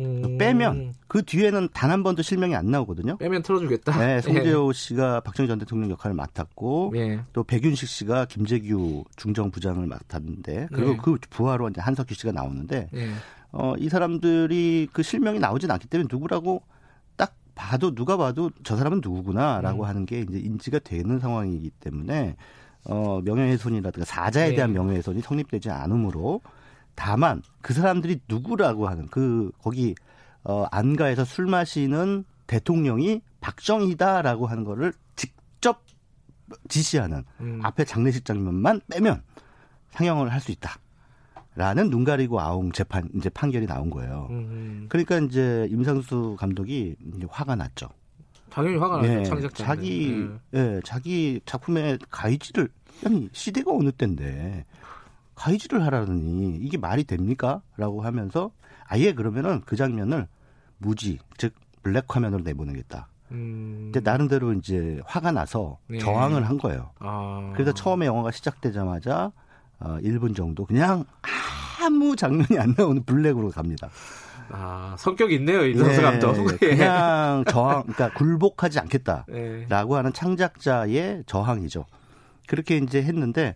음. 빼면 그 뒤에는 단 한 번도 실명이 안 나오거든요. 빼면 틀어주겠다. 네, 송재호 예. 씨가 박정희 전 대통령 역할을 맡았고 예. 또 백윤식 씨가 김재규 중정 부장을 맡았는데 그리고 예. 그 부하로 이제 한석규 씨가 나오는데 예. 어, 이 사람들이 그 실명이 나오진 않기 때문에 누구라고 딱 봐도 누가 봐도 저 사람은 누구구나라고 음. 하는 게 이제 인지가 되는 상황이기 때문에 어, 명예훼손이라든가 사자에 예. 대한 명예훼손이 성립되지 않으므로 다만 그 사람들이 누구라고 하는 그 거기 어 안가에서 술 마시는 대통령이 박정희다라고 하는 거를 직접 지시하는 음. 앞에 장례식 장면만 빼면 상영을 할 수 있다. 라는 눈 가리고 아웅 재판 이제 판결이 나온 거예요. 음. 그러니까 이제 임상수 감독이 이제 화가 났죠. 당연히 화가 나죠. 예, 창작자 자기 예. 예, 자기 작품의 가이지를 아니 시대가 어느 때인데 가이지를 하라느니 이게 말이 됩니까? 라고 하면서 아예 그러면은 그 장면을 무지, 즉 블랙 화면으로 내보내겠다. 음. 근데 나름대로 이제 화가 나서 네. 저항을 한 거예요. 아. 그래서 처음에 영화가 시작되자마자 어, 1분 정도 그냥 아무 장면이 안 나오는 블랙으로 갑니다. 아, 성격이 있네요, 이선수 네, 감독. 그냥 저항, 그러니까 굴복하지 않겠다라고 네. 하는 창작자의 저항이죠. 그렇게 이제 했는데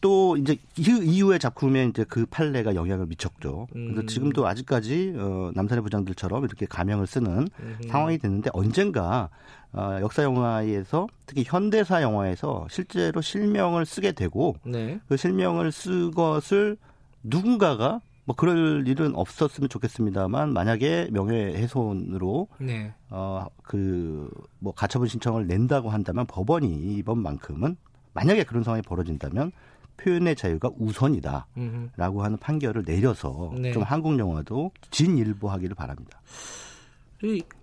또 이제 그 이후의 작품에 이제 그 판례가 영향을 미쳤죠. 그래서 음. 지금도 아직까지 어, 남산의 부장들처럼 이렇게 가명을 쓰는 음. 상황이 됐는데 언젠가 어, 역사 영화에서 특히 현대사 영화에서 실제로 실명을 쓰게 되고 네. 그 실명을 쓴 것을 누군가가 뭐 그럴 일은 없었으면 좋겠습니다만 만약에 명예훼손으로 네. 어그 뭐 가처분 신청을 낸다고 한다면 법원이 이번만큼은 만약에 그런 상황이 벌어진다면 표현의 자유가 우선이다라고 하는 판결을 내려서 네. 좀 한국 영화도 진일보하기를 바랍니다.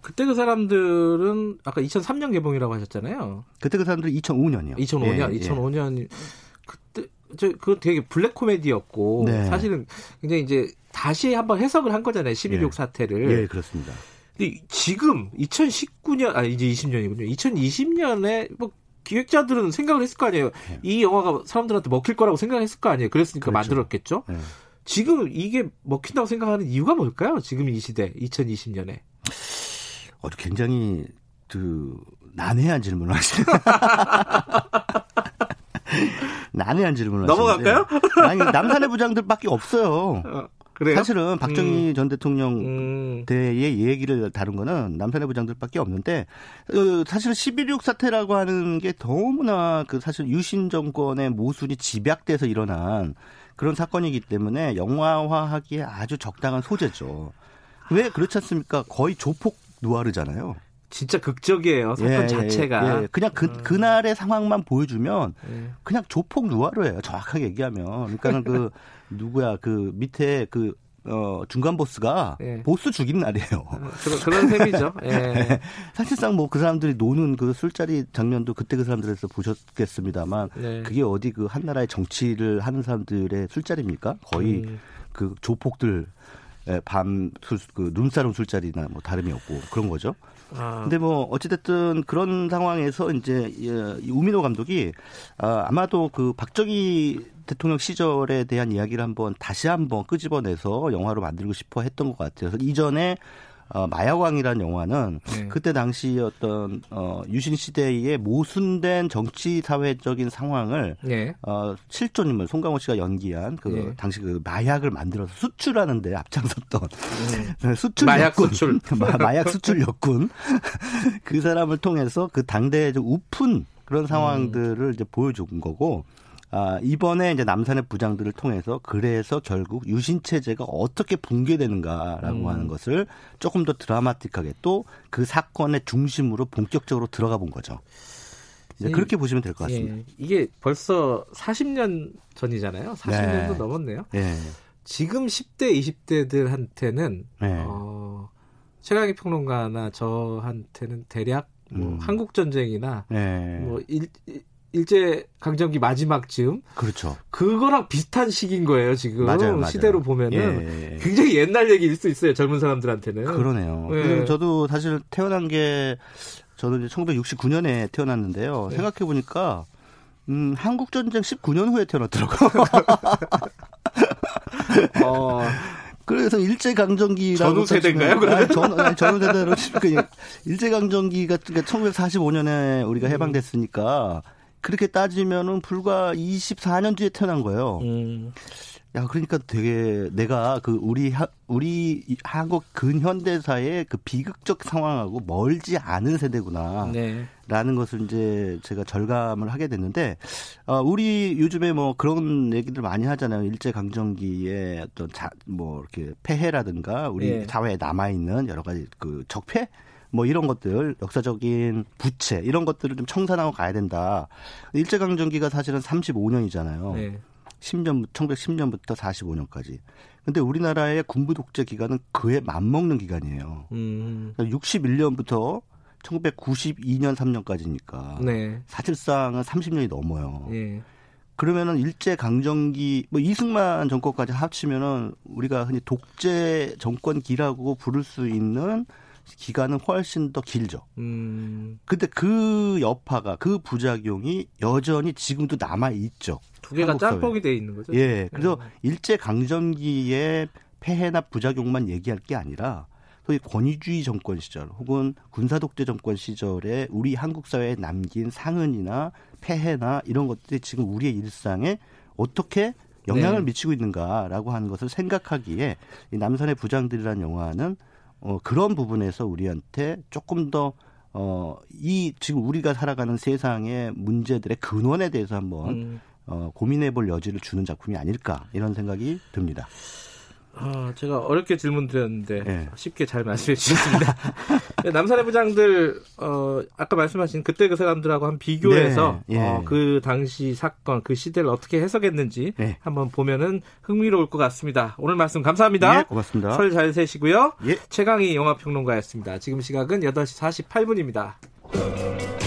그때 그 사람들은 아까 2003년 개봉이라고 하셨잖아요. 그때 그 사람들은 2005년이요. 2005년, 예, 2005년 예. 그때 저 그 되게 블랙 코미디였고 네. 사실은 굉장히 이제 다시 한번 해석을 한 거잖아요. 11.6 예. 사태를. 예, 그렇습니다. 근데 지금 2019년 아 이제 20년이군요. 2020년에 뭐 기획자들은 생각을 했을 거 아니에요. 네. 이 영화가 사람들한테 먹힐 거라고 생각했을 거 아니에요. 그랬으니까 그렇죠. 만들었겠죠. 네. 지금 이게 먹힌다고 생각하는 이유가 뭘까요? 지금 이 시대 2020년에. 어, 굉장히 그 난해한 질문을 하시네요. 난해한 질문을 넘어갈까요? 아니 남산의 부장들밖에 없어요. 어. 그래요? 사실은 박정희 음. 전 대통령 음. 때의 얘기를 다룬 거는 남산의 부장들밖에 없는데 어, 사실 11.6 사태라고 하는 게 너무나 그 사실 유신 정권의 모순이 집약돼서 일어난 그런 사건이기 때문에 영화화하기에 아주 적당한 소재죠. 왜 그렇지 않습니까? 거의 조폭 누아르잖아요. 진짜 극적이에요 사건 예, 예 자체가. 예, 예. 그냥 그 음. 그날의 상황만 보여주면 예. 그냥 조폭 누아르예요. 정확하게 얘기하면. 그러니까는 그 누구야 그 밑에 그 어, 중간 보스가 예. 보스 죽인 날이에요. 어, 그런, 그런 셈이죠. 예. 사실상 뭐 그 사람들이 노는 그 술자리 장면도 그때 그 사람들에서 보셨겠습니다만 네. 그게 어디 그 한 나라의 정치를 하는 사람들의 술자리입니까? 거의 음. 그 조폭들 예, 밤그 눈사람 술자리나 뭐 다름이 없고 그런 거죠. 아. 근데 뭐 어찌됐든 그런 상황에서 이제 우민호 감독이 아, 아마도 그 박정희 대통령 시절에 대한 이야기를 한번 다시 한번 끄집어내서 영화로 만들고 싶어 했던 것 같아요. 그래서 이전에 어, 마약왕이라는 영화는 네. 그때 당시 어떤 어, 유신 시대의 모순된 정치 사회적인 상황을 네. 어, 실존인물 송강호 씨가 연기한 그 네. 당시 그 마약을 만들어서 수출하는데 앞장섰던 네. 수출 마 약 수출 마약 수출 역군 그 사람을 통해서 그 당대의 좀 우픈 그런 상황들을 음. 이제 보여준 거고 아, 이번에 이제 남산의 부장들을 통해서 그래서 결국 유신 체제가 어떻게 붕괴되는가라고 음. 하는 것을 조금 더 드라마틱하게 또 그 사건의 중심으로 본격적으로 들어가 본 거죠. 이제 그렇게 보시면 될 것 같습니다. 예, 이게 벌써 40년 전이잖아요. 40년도 네. 넘었네요. 예. 지금 10대, 20대들한테는 네. 어, 최강희 평론가나 저한테는 대략 뭐 음. 한국 전쟁이나 네. 뭐 일, 일 제 강점기 마지막 즈음 그렇죠. 그거랑 비슷한 시기인 거예요 지금 맞아요, 맞아요. 시대로 보면은 예, 예. 굉장히 옛날 얘기일 수 있어요 젊은 사람들한테는 그러네요. 예. 저도 사실 태어난 게 저는 이제 1969년에 태어났는데요. 네. 생각해 보니까 음, 한국 전쟁 19년 후에 태어났더라고. 어. 그래서 일제 강점기라고 전후 세대인가요? 그러면 전, 아니, 전후 세대로 일제 강점기가 1945년에 우리가 음. 해방됐으니까 음. 그렇게 따지면은 불과 24년 뒤에 태어난 거예요. 음. 야, 그러니까 되게 내가 그 우리 하, 우리 한국 근현대사의 그 비극적 상황하고 멀지 않은 세대구나. 네. 라는 것을 이제 제가 절감을 하게 됐는데, 어, 우리 요즘에 뭐 그런 얘기들 많이 하잖아요. 일제 강점기에 어떤 자, 뭐 이렇게 폐해라든가 우리 네. 사회에 남아 있는 여러 가지 그 적폐? 뭐 이런 것들 역사적인 부채 이런 것들을 좀 청산하고 가야 된다. 일제 강점기가 사실은 35년이잖아요. 네. 10년 1910년부터 45년까지. 근데 우리나라의 군부 독재 기간은 그에 맞먹는 기간이에요. 음. 61년부터 1992년 3년까지니까 네. 사실상은 30년이 넘어요. 네. 그러면은 일제 강점기 뭐 이승만 정권까지 합치면은 우리가 흔히 독재 정권기라고 부를 수 있는 기간은 훨씬 더 길죠. 음. 근데 그 여파가 그 부작용이 여전히 지금도 남아 있죠. 두 개가 짬뽕이 돼 있는 거죠. 예. 그래서 음. 일제 강점기의 폐해나 부작용만 얘기할 게 아니라 소위 권위주의 정권 시절 혹은 군사 독재 정권 시절에 우리 한국 사회에 남긴 상흔이나 폐해나 이런 것들이 지금 우리의 일상에 어떻게 영향을 네. 미치고 있는가라고 하는 것을 생각하기에 이 남산의 부장들이라는 영화는 어, 그런 부분에서 우리한테 조금 더 어, 이 지금 우리가 살아가는 세상의 문제들의 근원에 대해서 한번 음. 어, 고민해 볼 여지를 주는 작품이 아닐까 이런 생각이 듭니다. 아, 제가 어렵게 질문 드렸는데 네. 쉽게 잘 말씀해 주셨습니다. 남산의 부장들 어, 아까 말씀하신 그때 그 사람들하고 한 비교해서 네. 예. 어, 그 당시 사건 그 시대를 어떻게 해석했는지 네. 한번 보면은 흥미로울 것 같습니다. 오늘 말씀 감사합니다. 예, 고맙습니다. 설 잘 세시고요. 예. 최강희 영화 평론가였습니다. 지금 시각은 8시 48분입니다.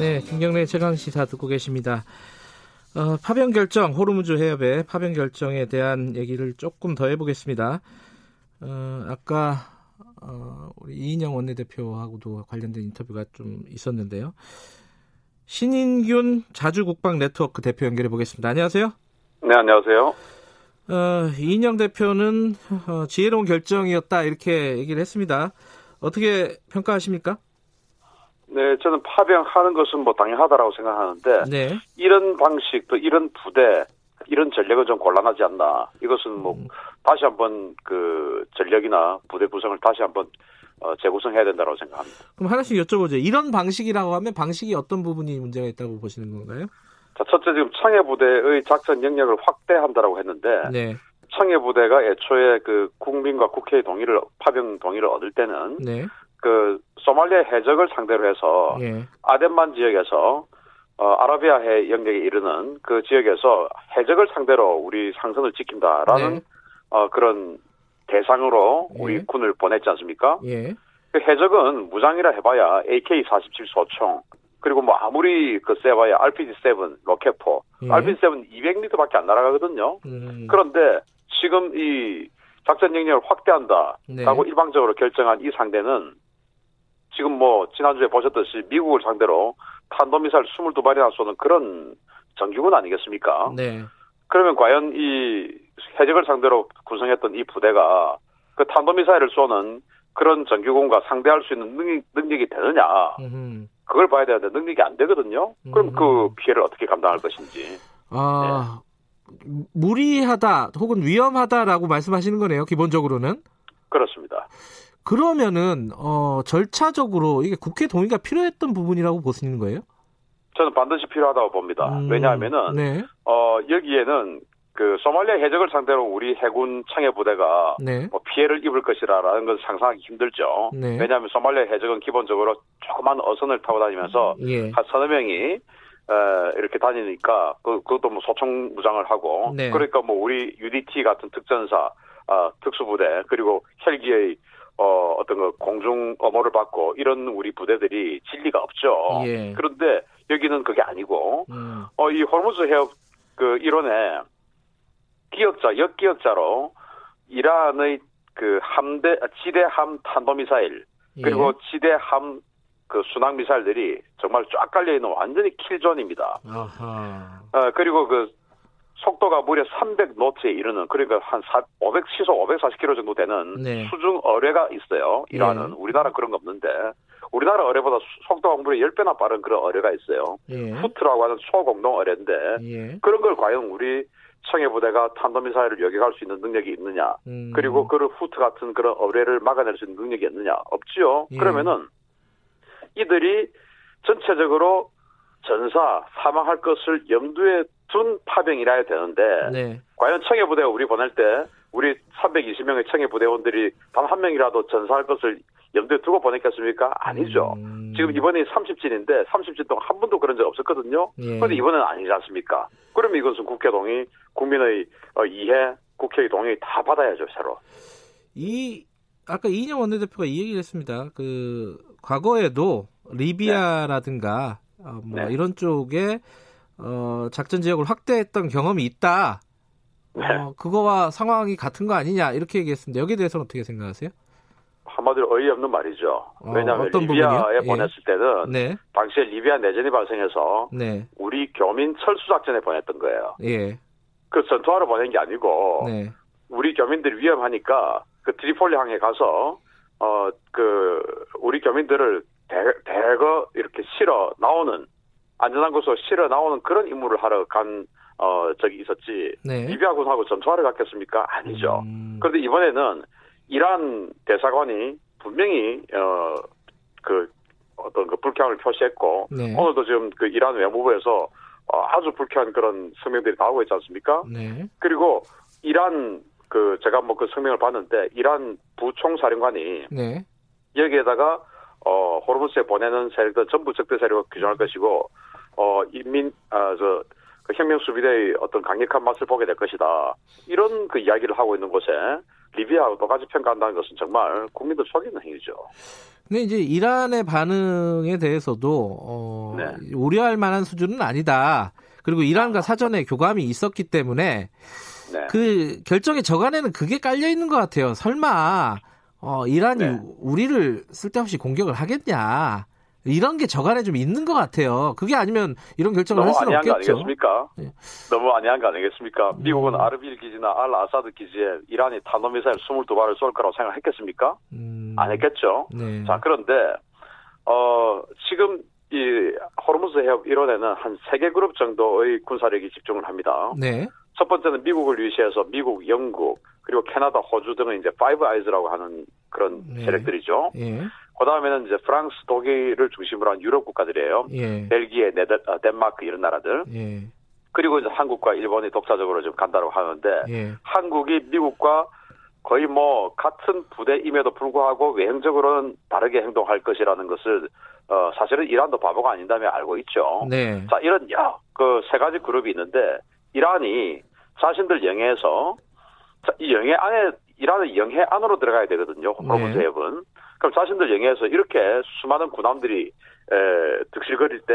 네, 김경래 최강 시사 듣고 계십니다. 어, 파병 결정, 호르무즈 해협의 파병 결정에 대한 얘기를 조금 더 해보겠습니다. 어, 아까 어, 우리 이인영 원내대표하고도 관련된 인터뷰가 좀 있었는데요. 신인균 자주국방 네트워크 대표 연결해 보겠습니다. 안녕하세요. 네, 안녕하세요. 어, 이인영 대표는 어, 지혜로운 결정이었다 이렇게 얘기를 했습니다. 어떻게 평가하십니까? 네, 저는 파병하는 것은 뭐 당연하다라고 생각하는데 네. 이런 방식 또 이런 부대 이런 전략은 좀 곤란하지 않나. 이것은 뭐 음. 다시 한번 그 전력이나 부대 구성을 다시 한번 어, 재구성해야 된다고 생각합니다. 그럼 하나씩 여쭤보죠. 이런 방식이라고 하면 방식이 어떤 부분이 문제가 있다고 보시는 건가요? 자, 첫째 지금 청해부대의 작전 영역을 확대한다라고 했는데 네. 청해부대가 애초에 그 국민과 국회의 동의를 파병 동의를 얻을 때는 네. 그 소말리아 해적을 상대로 해서 예. 아덴만 지역에서 어, 아라비아해 영역에 이르는 그 지역에서 해적을 상대로 우리 상선을 지킨다라는 네. 어, 그런 대상으로 우리 예. 군을 보냈지 않습니까? 예. 그 해적은 무장이라 해봐야 AK-47 소총 그리고 뭐 아무리 그 세봐야 RPG-7 로켓포 예. RPG-7 200m밖에 안 날아가거든요. 음. 그런데 지금 이 작전 영역을 확대한다라고 네. 일방적으로 결정한 이 상대는 지금 뭐 지난주에 보셨듯이 미국을 상대로 탄도미사일 22발이나 쏘는 그런 정규군 아니겠습니까? 네. 그러면 과연 이 해적을 상대로 구성했던 이 부대가 그 탄도미사일을 쏘는 그런 정규군과 상대할 수 있는 능력, 능력이 되느냐. 음흠. 그걸 봐야 되는데 능력이 안 되거든요. 그럼 음흠. 그 피해를 어떻게 감당할 것인지. 아, 네. 무리하다 혹은 위험하다라고 말씀하시는 거네요. 기본적으로는. 그렇습니다. 그러면은 어 절차적으로 이게 국회 동의가 필요했던 부분이라고 보시는 거예요? 저는 반드시 필요하다고 봅니다. 음, 왜냐하면은 네. 어 여기에는 그 소말리아 해적을 상대로 우리 해군 청해 부대가 네. 뭐 피해를 입을 것이라는 것을 상상하기 힘들죠. 네. 왜냐하면 소말리아 해적은 기본적으로 조그만 어선을 타고 다니면서 예. 한 서너 명이 에, 이렇게 다니니까 그, 그것도 뭐 소총 무장을 하고 네. 그러니까 뭐 우리 UDT 같은 특전사 어, 특수부대 그리고 헬기의 어, 어떤 그 공중 엄호를 받고 이런 우리 부대들이 진리가 없죠. 예. 그런데 여기는 그게 아니고, 음. 어, 이 홀무즈 해협 그 일원에 기억자, 역기억자로 이란의 그 함대, 지대함 탄도미사일, 그리고 예. 지대함 그 순항 미사일들이 정말 쫙 깔려 있는 완전히 킬존입니다. 아하. 어, 그리고 그 속도가 무려 300노트에 이르는 그러니까 한500 시속 540km 정도 되는 네. 수중 어뢰가 있어요. 이란은 예. 우리나라 그런 거 없는데 우리나라 어뢰보다 속도가 무려 10배나 빠른 그런 어뢰가 있어요. 예. 후트라고 하는 초공동 어뢰인데 예. 그런 걸 과연 우리 청해 부대가 탄도미사일을 여격할 수 있는 능력이 있느냐 음. 그리고 그 후트 같은 그런 어뢰를 막아낼 수 있는 능력이 있느냐 없지요. 예. 그러면은 이들이 전체적으로 전사 사망할 것을 염두에 둔 파병이라 해야 되는데 네. 과연 청해 부대가 우리 보낼 때 우리 320명의 청해 부대원들이 단 한 명이라도 전사할 것을 염두에 두고 보냈겠습니까? 아니죠. 음. 지금 이번에 30진인데 30진 동안 한 번도 그런 적 없었거든요. 예. 그런데 이번에는 아니지 않습니까? 그러면 이것은 국회 동의, 국민의 어, 이해, 국회의 동의 다 받아야죠, 새로. 이 아까 이인영 원내대표가 이 얘기를 했습니다. 그 과거에도 리비아라든가 네. 어, 뭐 네. 이런 쪽에 어, 작전 지역을 확대했던 경험이 있다. 네. 어, 그거와 상황이 같은 거 아니냐 이렇게 얘기했습니다. 여기에 대해서는 어떻게 생각하세요? 한마디로 어이없는 말이죠. 어, 왜냐하면 리비아에 부분이요? 예. 보냈을 예. 때는 네. 당시에 리비아 내전이 발생해서 네. 우리 교민 철수 작전에 보냈던 거예요. 예. 그 전투하러 보낸 게 아니고 네. 우리 교민들이 위험하니까 그 트리폴리 항에 가서 어 그 우리 교민들을 대, 대거 이렇게 실어 나오는 안전한 곳으로 실어 나오는 그런 임무를 하러 간 어, 적이 있었지. 네. 리비아군하고 전투하러 갔겠습니까? 아니죠. 음. 그런데 이번에는 이란 대사관이 분명히, 어, 그, 어떤 그 불쾌함을 표시했고, 네. 오늘도 지금 그 이란 외무부에서 어, 아주 불쾌한 그런 성명들이 나오고 있지 않습니까? 네. 그리고 이란 그 제가 뭐 그 성명을 봤는데 이란 부총사령관이 네. 여기에다가 어 호르무스에 보내는 세력들 전부 적대 세력을 규정할 것이고 어, 인민, 아, 저, 그 혁명 수비대의 어떤 강력한 맛을 보게 될 것이다. 이런 그 이야기를 하고 있는 곳에 리비아하고 똑같이 평가한다는 것은 정말 국민들 속이는 행위죠. 근데 이제 이란의 반응에 대해서도 어, 네. 우려할 만한 수준은 아니다. 그리고 이란과 사전에 교감이 있었기 때문에 네. 그 결정의 저간에는 그게 깔려 있는 것 같아요. 설마 어, 이란이 네. 우리를 쓸데없이 공격을 하겠냐? 이런 게 저간에 좀 있는 것 같아요. 그게 아니면 이런 결정을 할 수는 없겠죠. 아니겠습니까? 네. 너무 아니한 거 아니겠습니까? 음. 미국은 아르빌 기지나 알 아사드 기지에 이란이 탄도미사일 22발을 쏠 거라고 생각했겠습니까? 음. 안 했겠죠. 네. 자 그런데 어 지금 이 호르무즈 해협 일원에는 한 세 개 그룹 정도의 군사력이 집중을 합니다. 네. 첫 번째는 미국을 위시해서 미국, 영국, 그리고 캐나다, 호주 등은 이제 파이브 아이즈라고 하는 그런 네. 세력들이죠. 예. 그 다음에는 이제 프랑스, 독일을 중심으로 한 유럽 국가들이에요. 예. 벨기에, 네덜, 아, 덴마크 이런 나라들. 예. 그리고 이제 한국과 일본이 독자적으로 좀 간다고 하는데 예. 한국이 미국과 거의 뭐 같은 부대임에도 불구하고 외형적으로는 다르게 행동할 것이라는 것을 어 사실은 이란도 바보가 아닌다며 알고 있죠. 네. 자 이런 야그 세 가지 그룹이 있는데 이란이 자신들 영해에서 이 영해 안에 이란의 영해 안으로 들어가야 되거든요. 호르무즈 네. 해협은. 그럼 자신들 영해에서 이렇게 수많은 군함들이 에, 득실거릴 때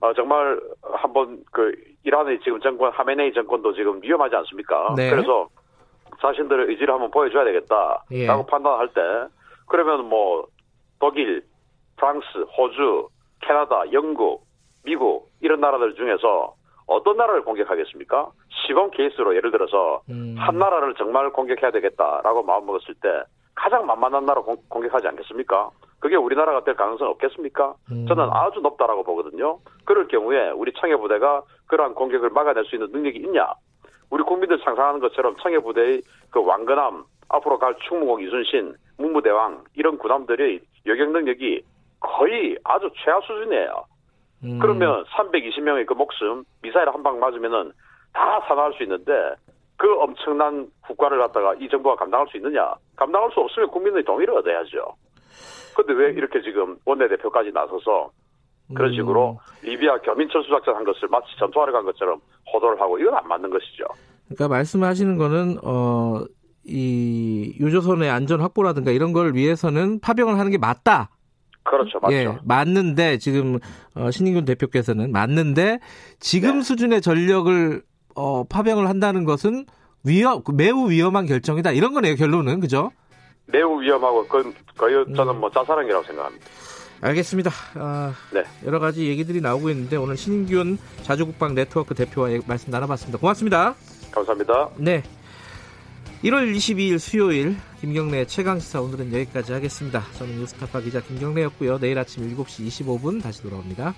어, 정말 한번 그 이란의 지금 정권 하메네이 정권도 지금 위험하지 않습니까? 네. 그래서 자신들의 의지를 한번 보여줘야 되겠다라고 예. 판단할 때 그러면 뭐 독일, 프랑스, 호주, 캐나다, 영국, 미국 이런 나라들 중에서 어떤 나라를 공격하겠습니까? 시범 케이스로 예를 들어서 음. 한 나라를 정말 공격해야 되겠다라고 마음먹었을 때 가장 만만한 나라 공, 격하지 않겠습니까? 그게 우리나라가 될 가능성 없겠습니까? 음. 저는 아주 높다라고 보거든요. 그럴 경우에 우리 청해부대가 그러한 공격을 막아낼 수 있는 능력이 있냐? 우리 국민들 상상하는 것처럼 청해부대의 그 왕건함, 앞으로 갈 충무공 이순신, 문무대왕 이런 군함들의 여경 능력이 거의 아주 최하 수준이에요. 음. 그러면 320명의 그 목숨 미사일 한 방 맞으면은 다 산화할 수 있는데 그 엄청난 국가를 갖다가 이 정부가 감당할 수 있느냐? 감당할 수 없으면 국민의 동의를 얻어야죠. 근데 왜 이렇게 지금 원내대표까지 나서서 그런 식으로 음. 리비아 겸민 철수작전 한 것을 마치 전투하러 간 것처럼 호도를 하고 이건 안 맞는 것이죠. 그러니까 말씀하시는 거는 어. 이 유조선의 안전 확보라든가 이런 걸 위해서는 파병을 하는 게 맞다. 그렇죠, 맞죠. 예, 맞는데 지금 어, 신인균 대표께서는 맞는데 지금 네. 수준의 전력을 어, 파병을 한다는 것은 위험 매우 위험한 결정이다 이런 거네요 결론은 그죠? 매우 위험하고 그건 거의 저는 뭐 자살행위라고 생각합니다. 알겠습니다. 아, 네. 여러 가지 얘기들이 나오고 있는데 오늘 신인균 자주국방 네트워크 대표와 말씀 나눠봤습니다. 고맙습니다. 감사합니다. 네. 1월 22일 수요일 김경래 최강시사 오늘은 여기까지 하겠습니다. 저는 뉴스타파 기자 김경래였고요. 내일 아침 7시 25분 다시 돌아옵니다.